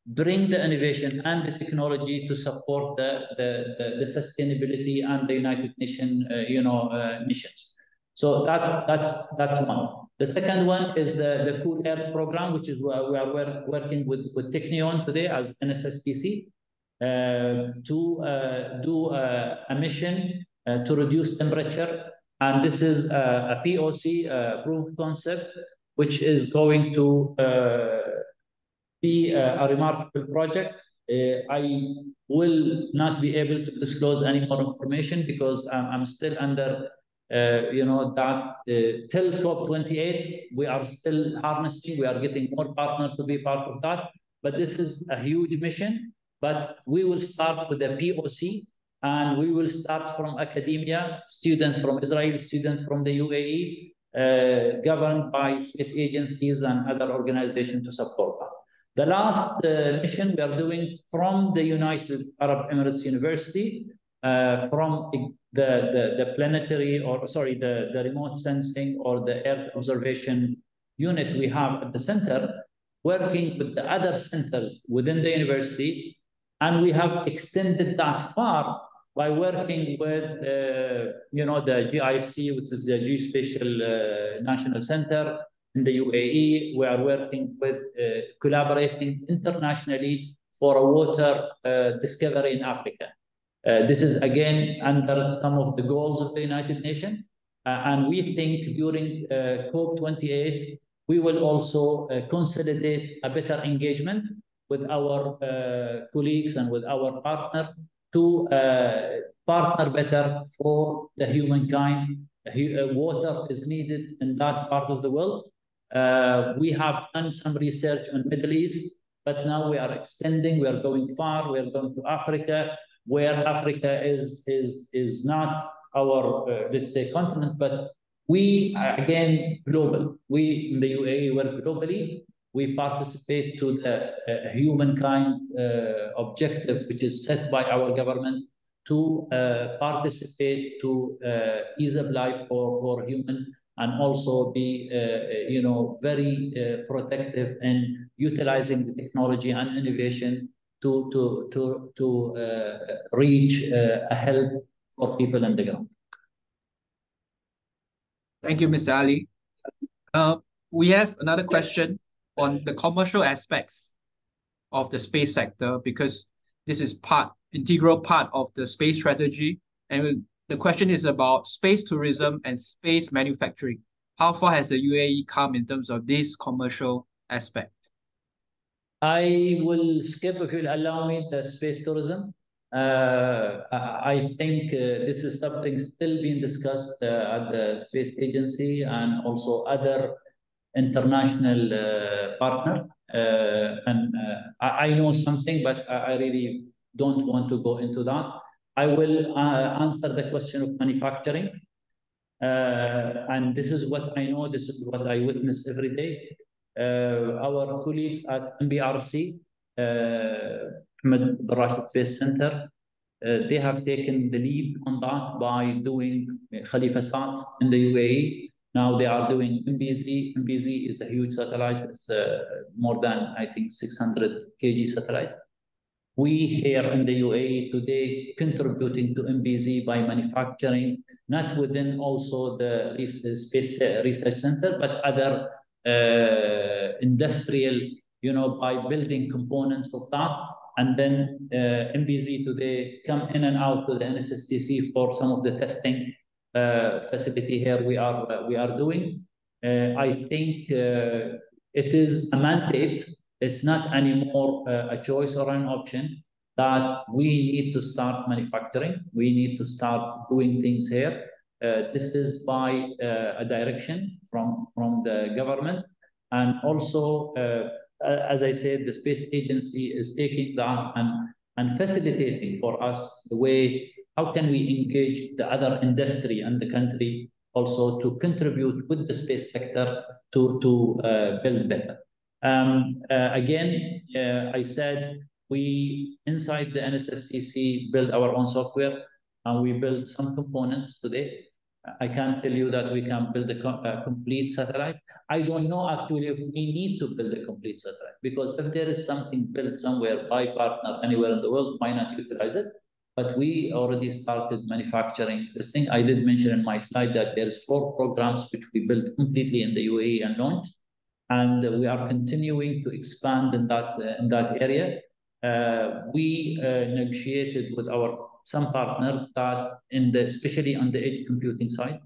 Speaker 3: bring the innovation and the technology to support the, the, the, the sustainability and the United Nations, uh, you know, uh, missions. So that, that's, that's one. The second one is the, the Cool Earth program, which is where we are working with, with Technion today as NSSTC uh, to uh, do uh, a mission uh, to reduce temperature. And this is a, a POC, proof concept, which is going to be a, a, remarkable project. Uh, I will not be able to disclose any more information because I'm, I'm still under uh, you know, that uh, till COP28, we are still harnessing, we are getting more partners to be part of that. But this is a huge mission. But we will start with a POC and we will start from academia, students from Israel, students from the UAE, uh, governed by space agencies and other organizations to support that. The last uh, mission we are doing from the United Arab Emirates University, uh, from the, the, the planetary or sorry, the, the remote sensing or the Earth observation unit we have at the center, working with the other centers within the university. And we have extended that far by working with, uh, you know, the GIFC, which is the Geospatial uh, National Center in the UAE. We are working with, uh, collaborating internationally for a water uh, discovery in Africa. Uh, this is again under some of the goals of the United Nations. Uh, and we think during uh, COP28, we will also consolidate a better engagement with our colleagues and with our partner to partner better for the humankind. water is needed in that part of the world. We have done some research on Middle East, but now we are extending, we are going far, we are going to Africa, where Africa is is is not our uh, let's say continent, but we are again global. We in the UAE work globally. We participate to the uh, humankind uh, objective, which is set by our government to uh, participate to uh, ease of life for for human and also be uh, you know very protective in utilizing the technology and innovation to to to to uh, reach uh, a help for people on the ground.
Speaker 1: Thank you, Mr. Ali. Uh, we have another question on the commercial aspects of the space sector because this is part integral part of the space strategy and the question is about space tourism and space manufacturing. How far has the UAE come in terms of this commercial aspect?
Speaker 3: I will skip, if you'll allow me, the space tourism. Uh, I think uh, this is something still being discussed uh, at the space agency and also other international uh, partner. Uh, and uh, I, I, know something, but I, I, really don't want to go into that. I will answer the question of manufacturing. and this is what I know, this is what I witness every day. Uh, our colleagues at MBRC, uh, Rashid Space Center, uh, they have taken the lead on that by doing Khalifa Sat in the UAE. Now they are doing MBZ. MBZ is a huge satellite. It's uh, more than, I think, 600 kg satellite. We here in the UAE today contributing to MBZ by manufacturing, not within also the Space Research Center, but other uh, industrial, you know, by building components of that. And then uh, MBZ today come in and out to the NSSTC for some of the testing uh, facility here we are we are doing. I think it is a mandate it's not anymore uh, a choice or an option that we need to start manufacturing. We need to start doing things here. Uh, this is by uh, a direction from, from the government. And also, uh, as I said, the space agency is taking that and, and facilitating for us the way, how can we engage the other industry and the country also to contribute with the space sector to, to uh, build better. Um, uh, again, uh, I said we, inside the NSSTC, build our own software and we build some components today. I can't tell you that we can build a, a, complete satellite. I don't know actually if we need to build a complete satellite because if there is something built somewhere by partner anywhere in the world, why not utilize it? But we already started manufacturing this thing. I did mention in my slide that there's four programs which we built completely in the UAE and launched, and we are continuing to expand in that in that area. Uh, we uh, negotiated with our some partners that in the especially on the edge computing side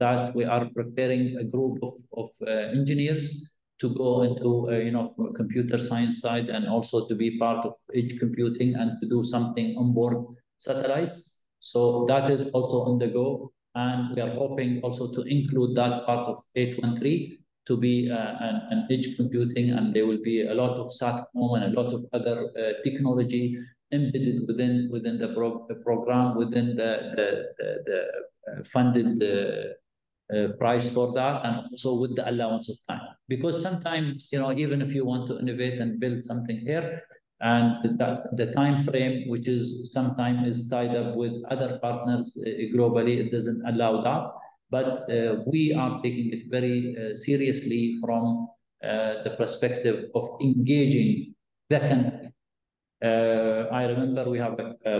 Speaker 3: that we are preparing a group of, of uh, engineers to go into uh, you know computer science side and also to be part of edge computing and to do something on board satellites so that is also on the go and we are hoping also to include that part of 813 to be uh, an, an, edge computing and there will be a lot of SATCOM and a lot of other uh, technology embedded within within the, pro the program within the the, the, the uh, funded uh, uh, price for that and also with the allowance of time. Because sometimes you know even if you want to innovate and build something here and the, the time frame which is sometimes is tied up with other partners uh, globally it doesn't allow that but uh, we are taking it very uh, seriously from uh, the perspective of engaging the country. I remember we have a, a,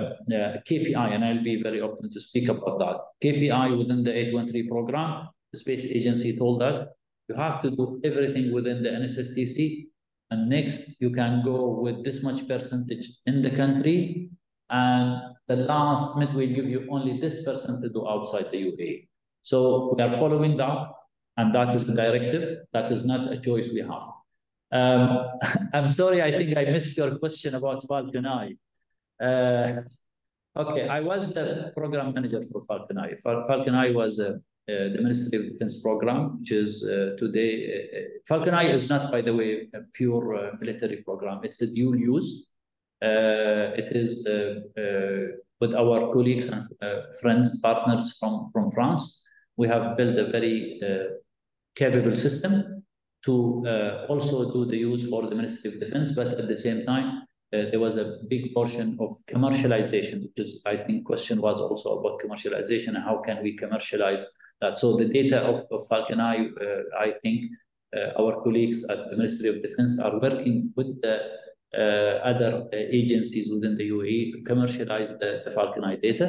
Speaker 3: a, KPI, and I'll be very open to speak about that. KPI within the 813 program, the space agency told us you have to do everything within the NSSTC, and next you can go with this much percentage in the country, and the last mid will give you only this percent to do outside the UAE. So we are following that, and that is the directive. That is not a choice we have. Um, (laughs) I'm sorry, I think I missed your question about Falcon Eye. Uh, okay, I wasn't the program manager for Falcon Eye. Falcon Eye was uh, uh, the Ministry of Defense program, which is uh, today. Uh, uh, Falcon Eye is not, by the way, a pure military program. It's a dual use. it is with our colleagues and friends, partners from, from France we have built a very uh, capable system to uh, also do the use for the Ministry of Defense, but at the same time, uh, there was a big portion of commercialization, which is, I think, question was also about commercialization and how can we commercialize that. So the data of, of Falcon Eye, uh, I think uh, our colleagues at the Ministry of Defense are working with the uh, other agencies within the UAE to commercialize the, the Falcon Eye data.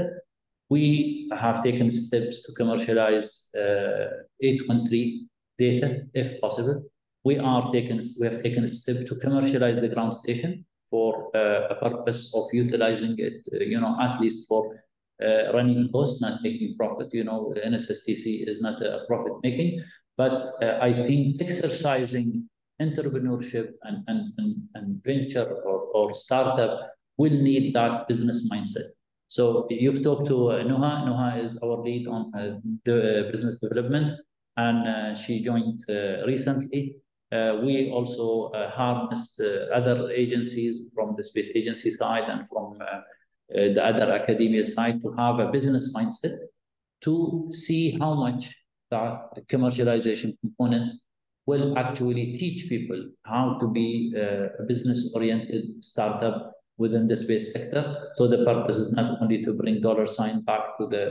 Speaker 3: We have taken steps to commercialize uh, 813 data, if possible. We are taken, we have taken a step to commercialize the ground station for uh, a purpose of utilizing it, uh, you know, at least for running costs, not making profit. You know, NSSTC is not a profit making, but I think exercising entrepreneurship and, and, and, and venture or, or startup will need that business mindset. So you've talked to uh, Nuha. Nuha is our lead on uh, the uh, business development, and uh, she joined uh, recently. We also harnessed other agencies from the space agency side and from the other academia side to have a business mindset to see how much that commercialization component will actually teach people how to be a business-oriented startup within the space sector. So the purpose is not only to bring dollar sign back to the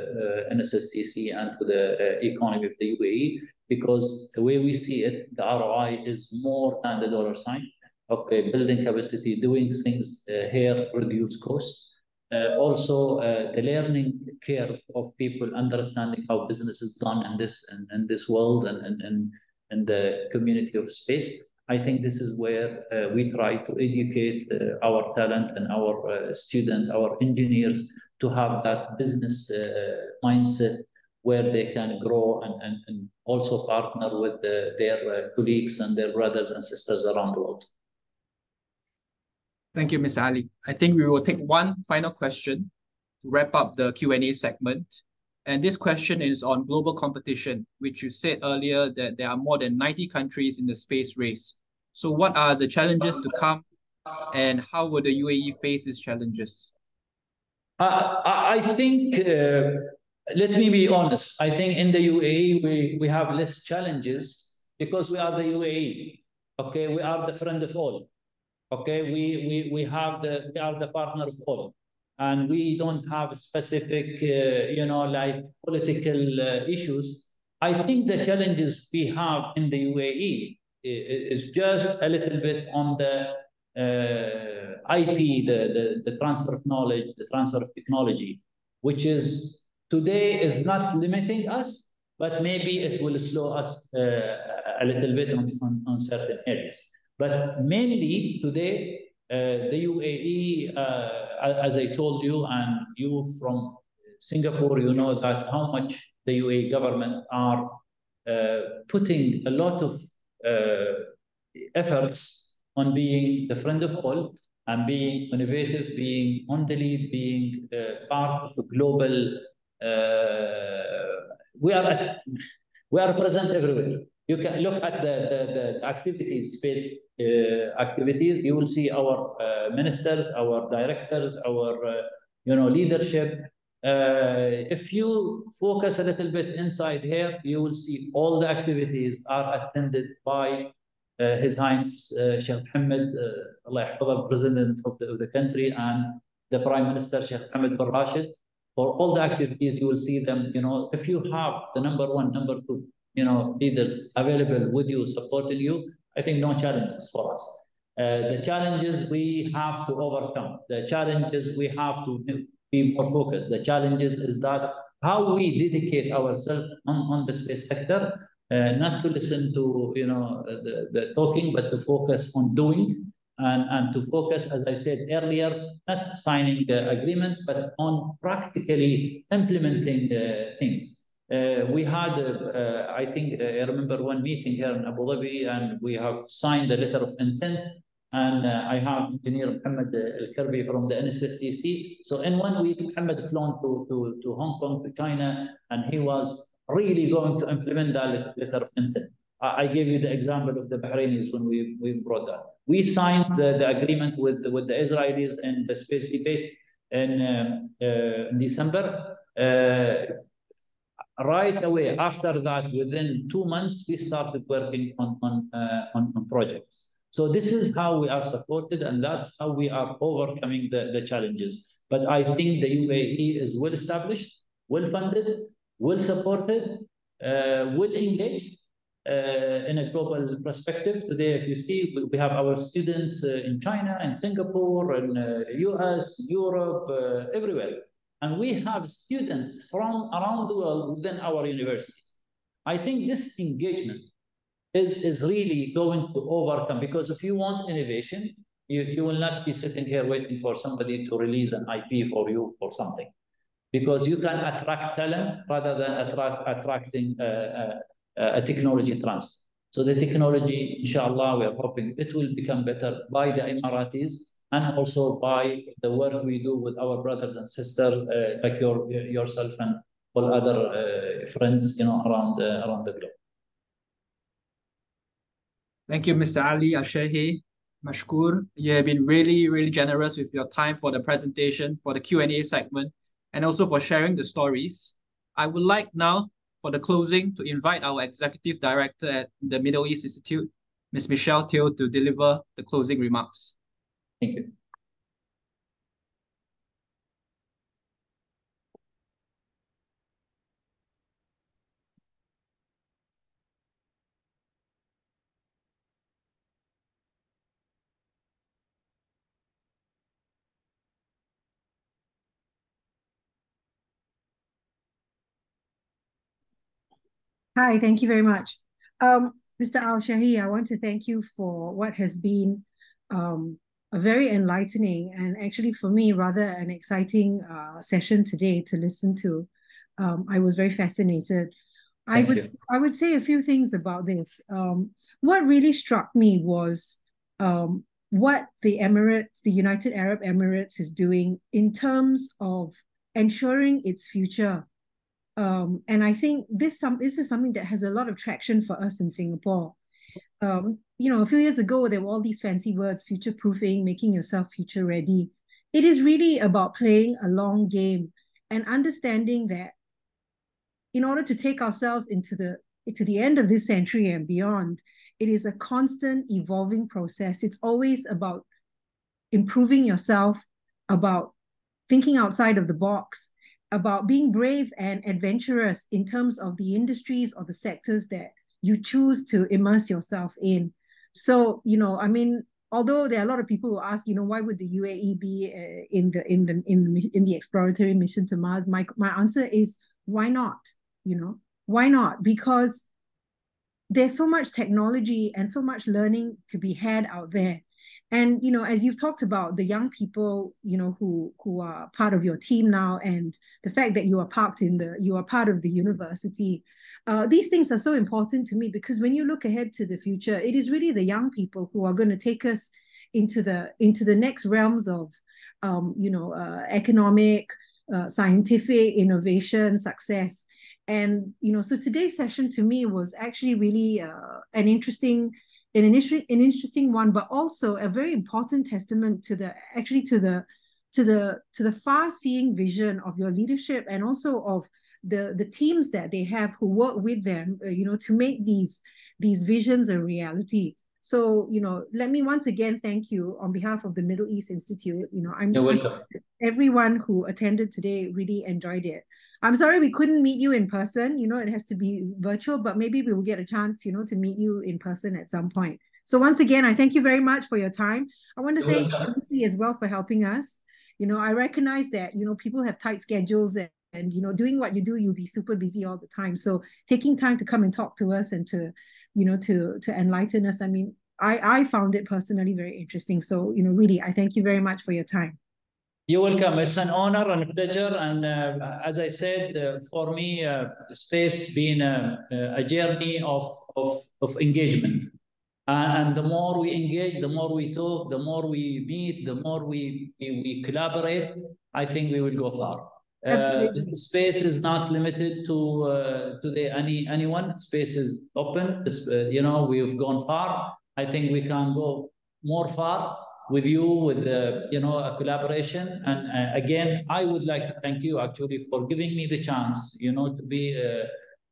Speaker 3: uh, NSSTC and to the uh, economy of the UAE, because the way we see it, the ROI is more than the dollar sign. Okay, building capacity, doing things uh, here, reduce costs. Uh, also, uh, the learning curve of people understanding how business is done in this in, in this world and, and, and in the community of space I think this is where uh, we try to educate uh, our talent and our uh, students, our engineers, to have that business uh, mindset where they can grow and, and, and also partner with the, their uh, colleagues and their brothers and sisters around the world.
Speaker 1: Thank you, Ms. Ali. I think we will take one final question to wrap up the Q&A segment. And this question is on global competition, which you said earlier that there are more than 90 countries in the space race. So what are the challenges to come and how will the UAE face these challenges?
Speaker 3: Uh, I think, uh, let me be honest, I think in the UAE we, we have less challenges because we are the UAE. Okay, we are the friend of all. Okay, we we we have the we are the partner of all, and we don't have specific, uh, you know, like political uh, issues. I think the challenges we have in the UAE is just a little bit on the uh, IP, the, the the transfer of knowledge, the transfer of technology, which is today is not limiting us, but maybe it will slow us uh, a little bit on, on, on certain areas. But mainly today, uh, the UAE, uh, as I told you, and you from Singapore, you know that how much the UAE government are uh, putting a lot of efforts on being the friend of all and being innovative, being on the lead, being uh, part of a global. Uh, we are at, we are present everywhere. You can look at the, the, the activities, space uh, activities. You will see our uh, ministers, our directors, our uh, you know leadership. Uh, if you focus a little bit inside here, you will see all the activities are attended by uh, His Highness uh, Sheikh Mohammed, Allah President of the, of the country, and the Prime Minister Sheikh Mohammed bin Rashid. For all the activities, you will see them. You know, if you have the number one, number two, you know, leaders available with you, supporting you, I think no challenges for us. Uh, the challenges we have to overcome, the challenges we have to be more focused, the challenges is that how we dedicate ourselves on, on the space sector, uh, not to listen to, you know, the, the talking, but to focus on doing and, and to focus, as I said earlier, not signing the agreement, but on practically implementing uh, things. Uh, we had, uh, I think, uh, I remember one meeting here in Abu Dhabi, and we have signed a letter of intent. And uh, I have Engineer Mohammed Al Karbi from the NSSTC. So in one week, Mohammed flown to, to, to Hong Kong, to China, and he was really going to implement that letter of intent. I gave you the example of the Bahrainis when we, we brought that. We signed the, the agreement with, with the Israelis in the space debate in, um, uh, in December. Uh, right away after that, within two months, we started working on, on, uh, on, on, projects. So this is how we are supported and that's how we are overcoming the, the challenges. But I think the UAE is well established, well funded, well supported, uh, well engaged uh, in a global perspective. Today, if you see, we have our students uh, in China, in Singapore, in US, uh, Europe, uh, everywhere. And we have students from around the world within our universities. I think this engagement is, is really going to overcome, because if you want innovation, you, you will not be sitting here waiting for somebody to release an IP for you or something. Because you can attract talent rather than attract, attracting uh, uh, a technology transfer. So the technology, inshallah, we are hoping it will become better by the Emiratis and also by the work we do with our brothers and sisters uh, like your, yourself and all other uh, friends, you know, around uh, around the globe.
Speaker 1: Thank you, Mr. Ali Al-Shehhi. Mashkur, you have been really, really generous with your time for the presentation, for the Q&A segment, and also for sharing the stories. I would like now, for the closing, to invite our Executive Director at the Middle East Institute, Ms. Michelle Teo, to deliver the closing remarks.
Speaker 3: Thank you.
Speaker 5: Hi, thank you very much. Um, Mr. Al-Shehhi, I want to thank you for what has been um, a very enlightening and actually for me rather an exciting uh, session today to listen to. Um, I was very fascinated. Thank I would you. I would say a few things about this. Um, what really struck me was um, what the Emirates, the United Arab Emirates, is doing in terms of ensuring its future. Um, and I think this some this is something that has a lot of traction for us in Singapore. Um, you know, a few years ago there were all these fancy words, future proofing, making yourself future ready. It is really about playing a long game and understanding that in order to take ourselves into the to the end of this century and beyond, it is a constant evolving process. It's always about improving yourself, about thinking outside of the box, about being brave and adventurous in terms of the industries or the sectors that you choose to immerse yourself in. So, you know, I mean, although there are a lot of people who ask, you know, why would the UAE be uh, in the in the in the in the exploratory mission to Mars? My my answer is why not? You know, why not? Because there's so much technology and so much learning to be had out there and you know as you've talked about the young people you know who who are part of your team now and the fact that you are parked in the you are part of the university uh, these things are so important to me because when you look ahead to the future it is really the young people who are going to take us into the into the next realms of um, you know uh, economic uh, scientific innovation success. And you know so today's session to me was actually really uh, an interesting an, an interesting one but also a very important testament to the actually to the to the to the far seeing vision of your leadership and also of the the teams that they have who work with them uh, you know to make these these visions a reality. So you know let me once again thank you on behalf of the middle east institute. You know i'm
Speaker 3: You're welcome.
Speaker 5: everyone who attended today really enjoyed it I'm sorry we couldn't meet you in person. You know, it has to be virtual, but maybe we will get a chance, you know, to meet you in person at some point. So once again, I thank you very much for your time. I want to thank you as well for helping us. You know, I recognize that, you know, people have tight schedules and, and, you know, doing what you do, you'll be super busy all the time. So taking time to come and talk to us and to, you know, to, to enlighten us. I mean, I, I found it personally very interesting. So, you know, really, I thank you very much for your time.
Speaker 3: You're welcome. It's an honor and a pleasure. And uh, as I said, uh, for me, uh, space being a, a journey of, of, of engagement. And the more we engage, the more we talk, the more we meet, the more we, we, we collaborate, I think we will go far. Uh, space is not limited to uh, to the any anyone. Space is open. Uh, you know, we've gone far. I think we can go more far with you with uh, you know a collaboration. And uh, again i would like to thank you actually for giving me the chance you know to be uh,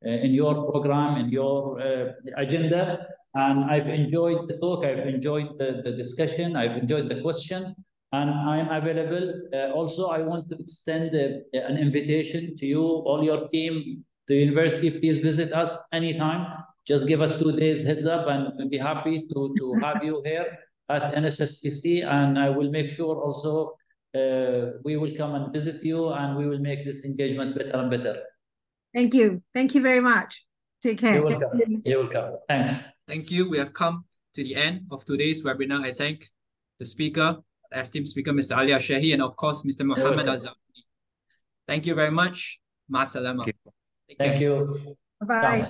Speaker 3: uh in your program in your uh, agenda. And i've enjoyed the talk i've enjoyed the, the discussion i've enjoyed the question and i'm available. Uh, also i want to extend an invitation to you all your team the university. Please visit us anytime. Just give us two days heads up and we'll be happy to to have you here at NSSTC, and I will make sure also uh, we will come and visit you, and we will make this engagement better and better.
Speaker 5: Thank you. Thank you very much. Take care.
Speaker 3: You're welcome. You. You're welcome. Thanks.
Speaker 1: Thank you. We have come to the end of today's webinar. I thank the speaker, esteemed speaker, Mr. Ali Shehhi, and of course, Mr. Muhammad Azam. Thank you very much. Ma
Speaker 3: Thank you. Thank you.
Speaker 5: Bye-bye.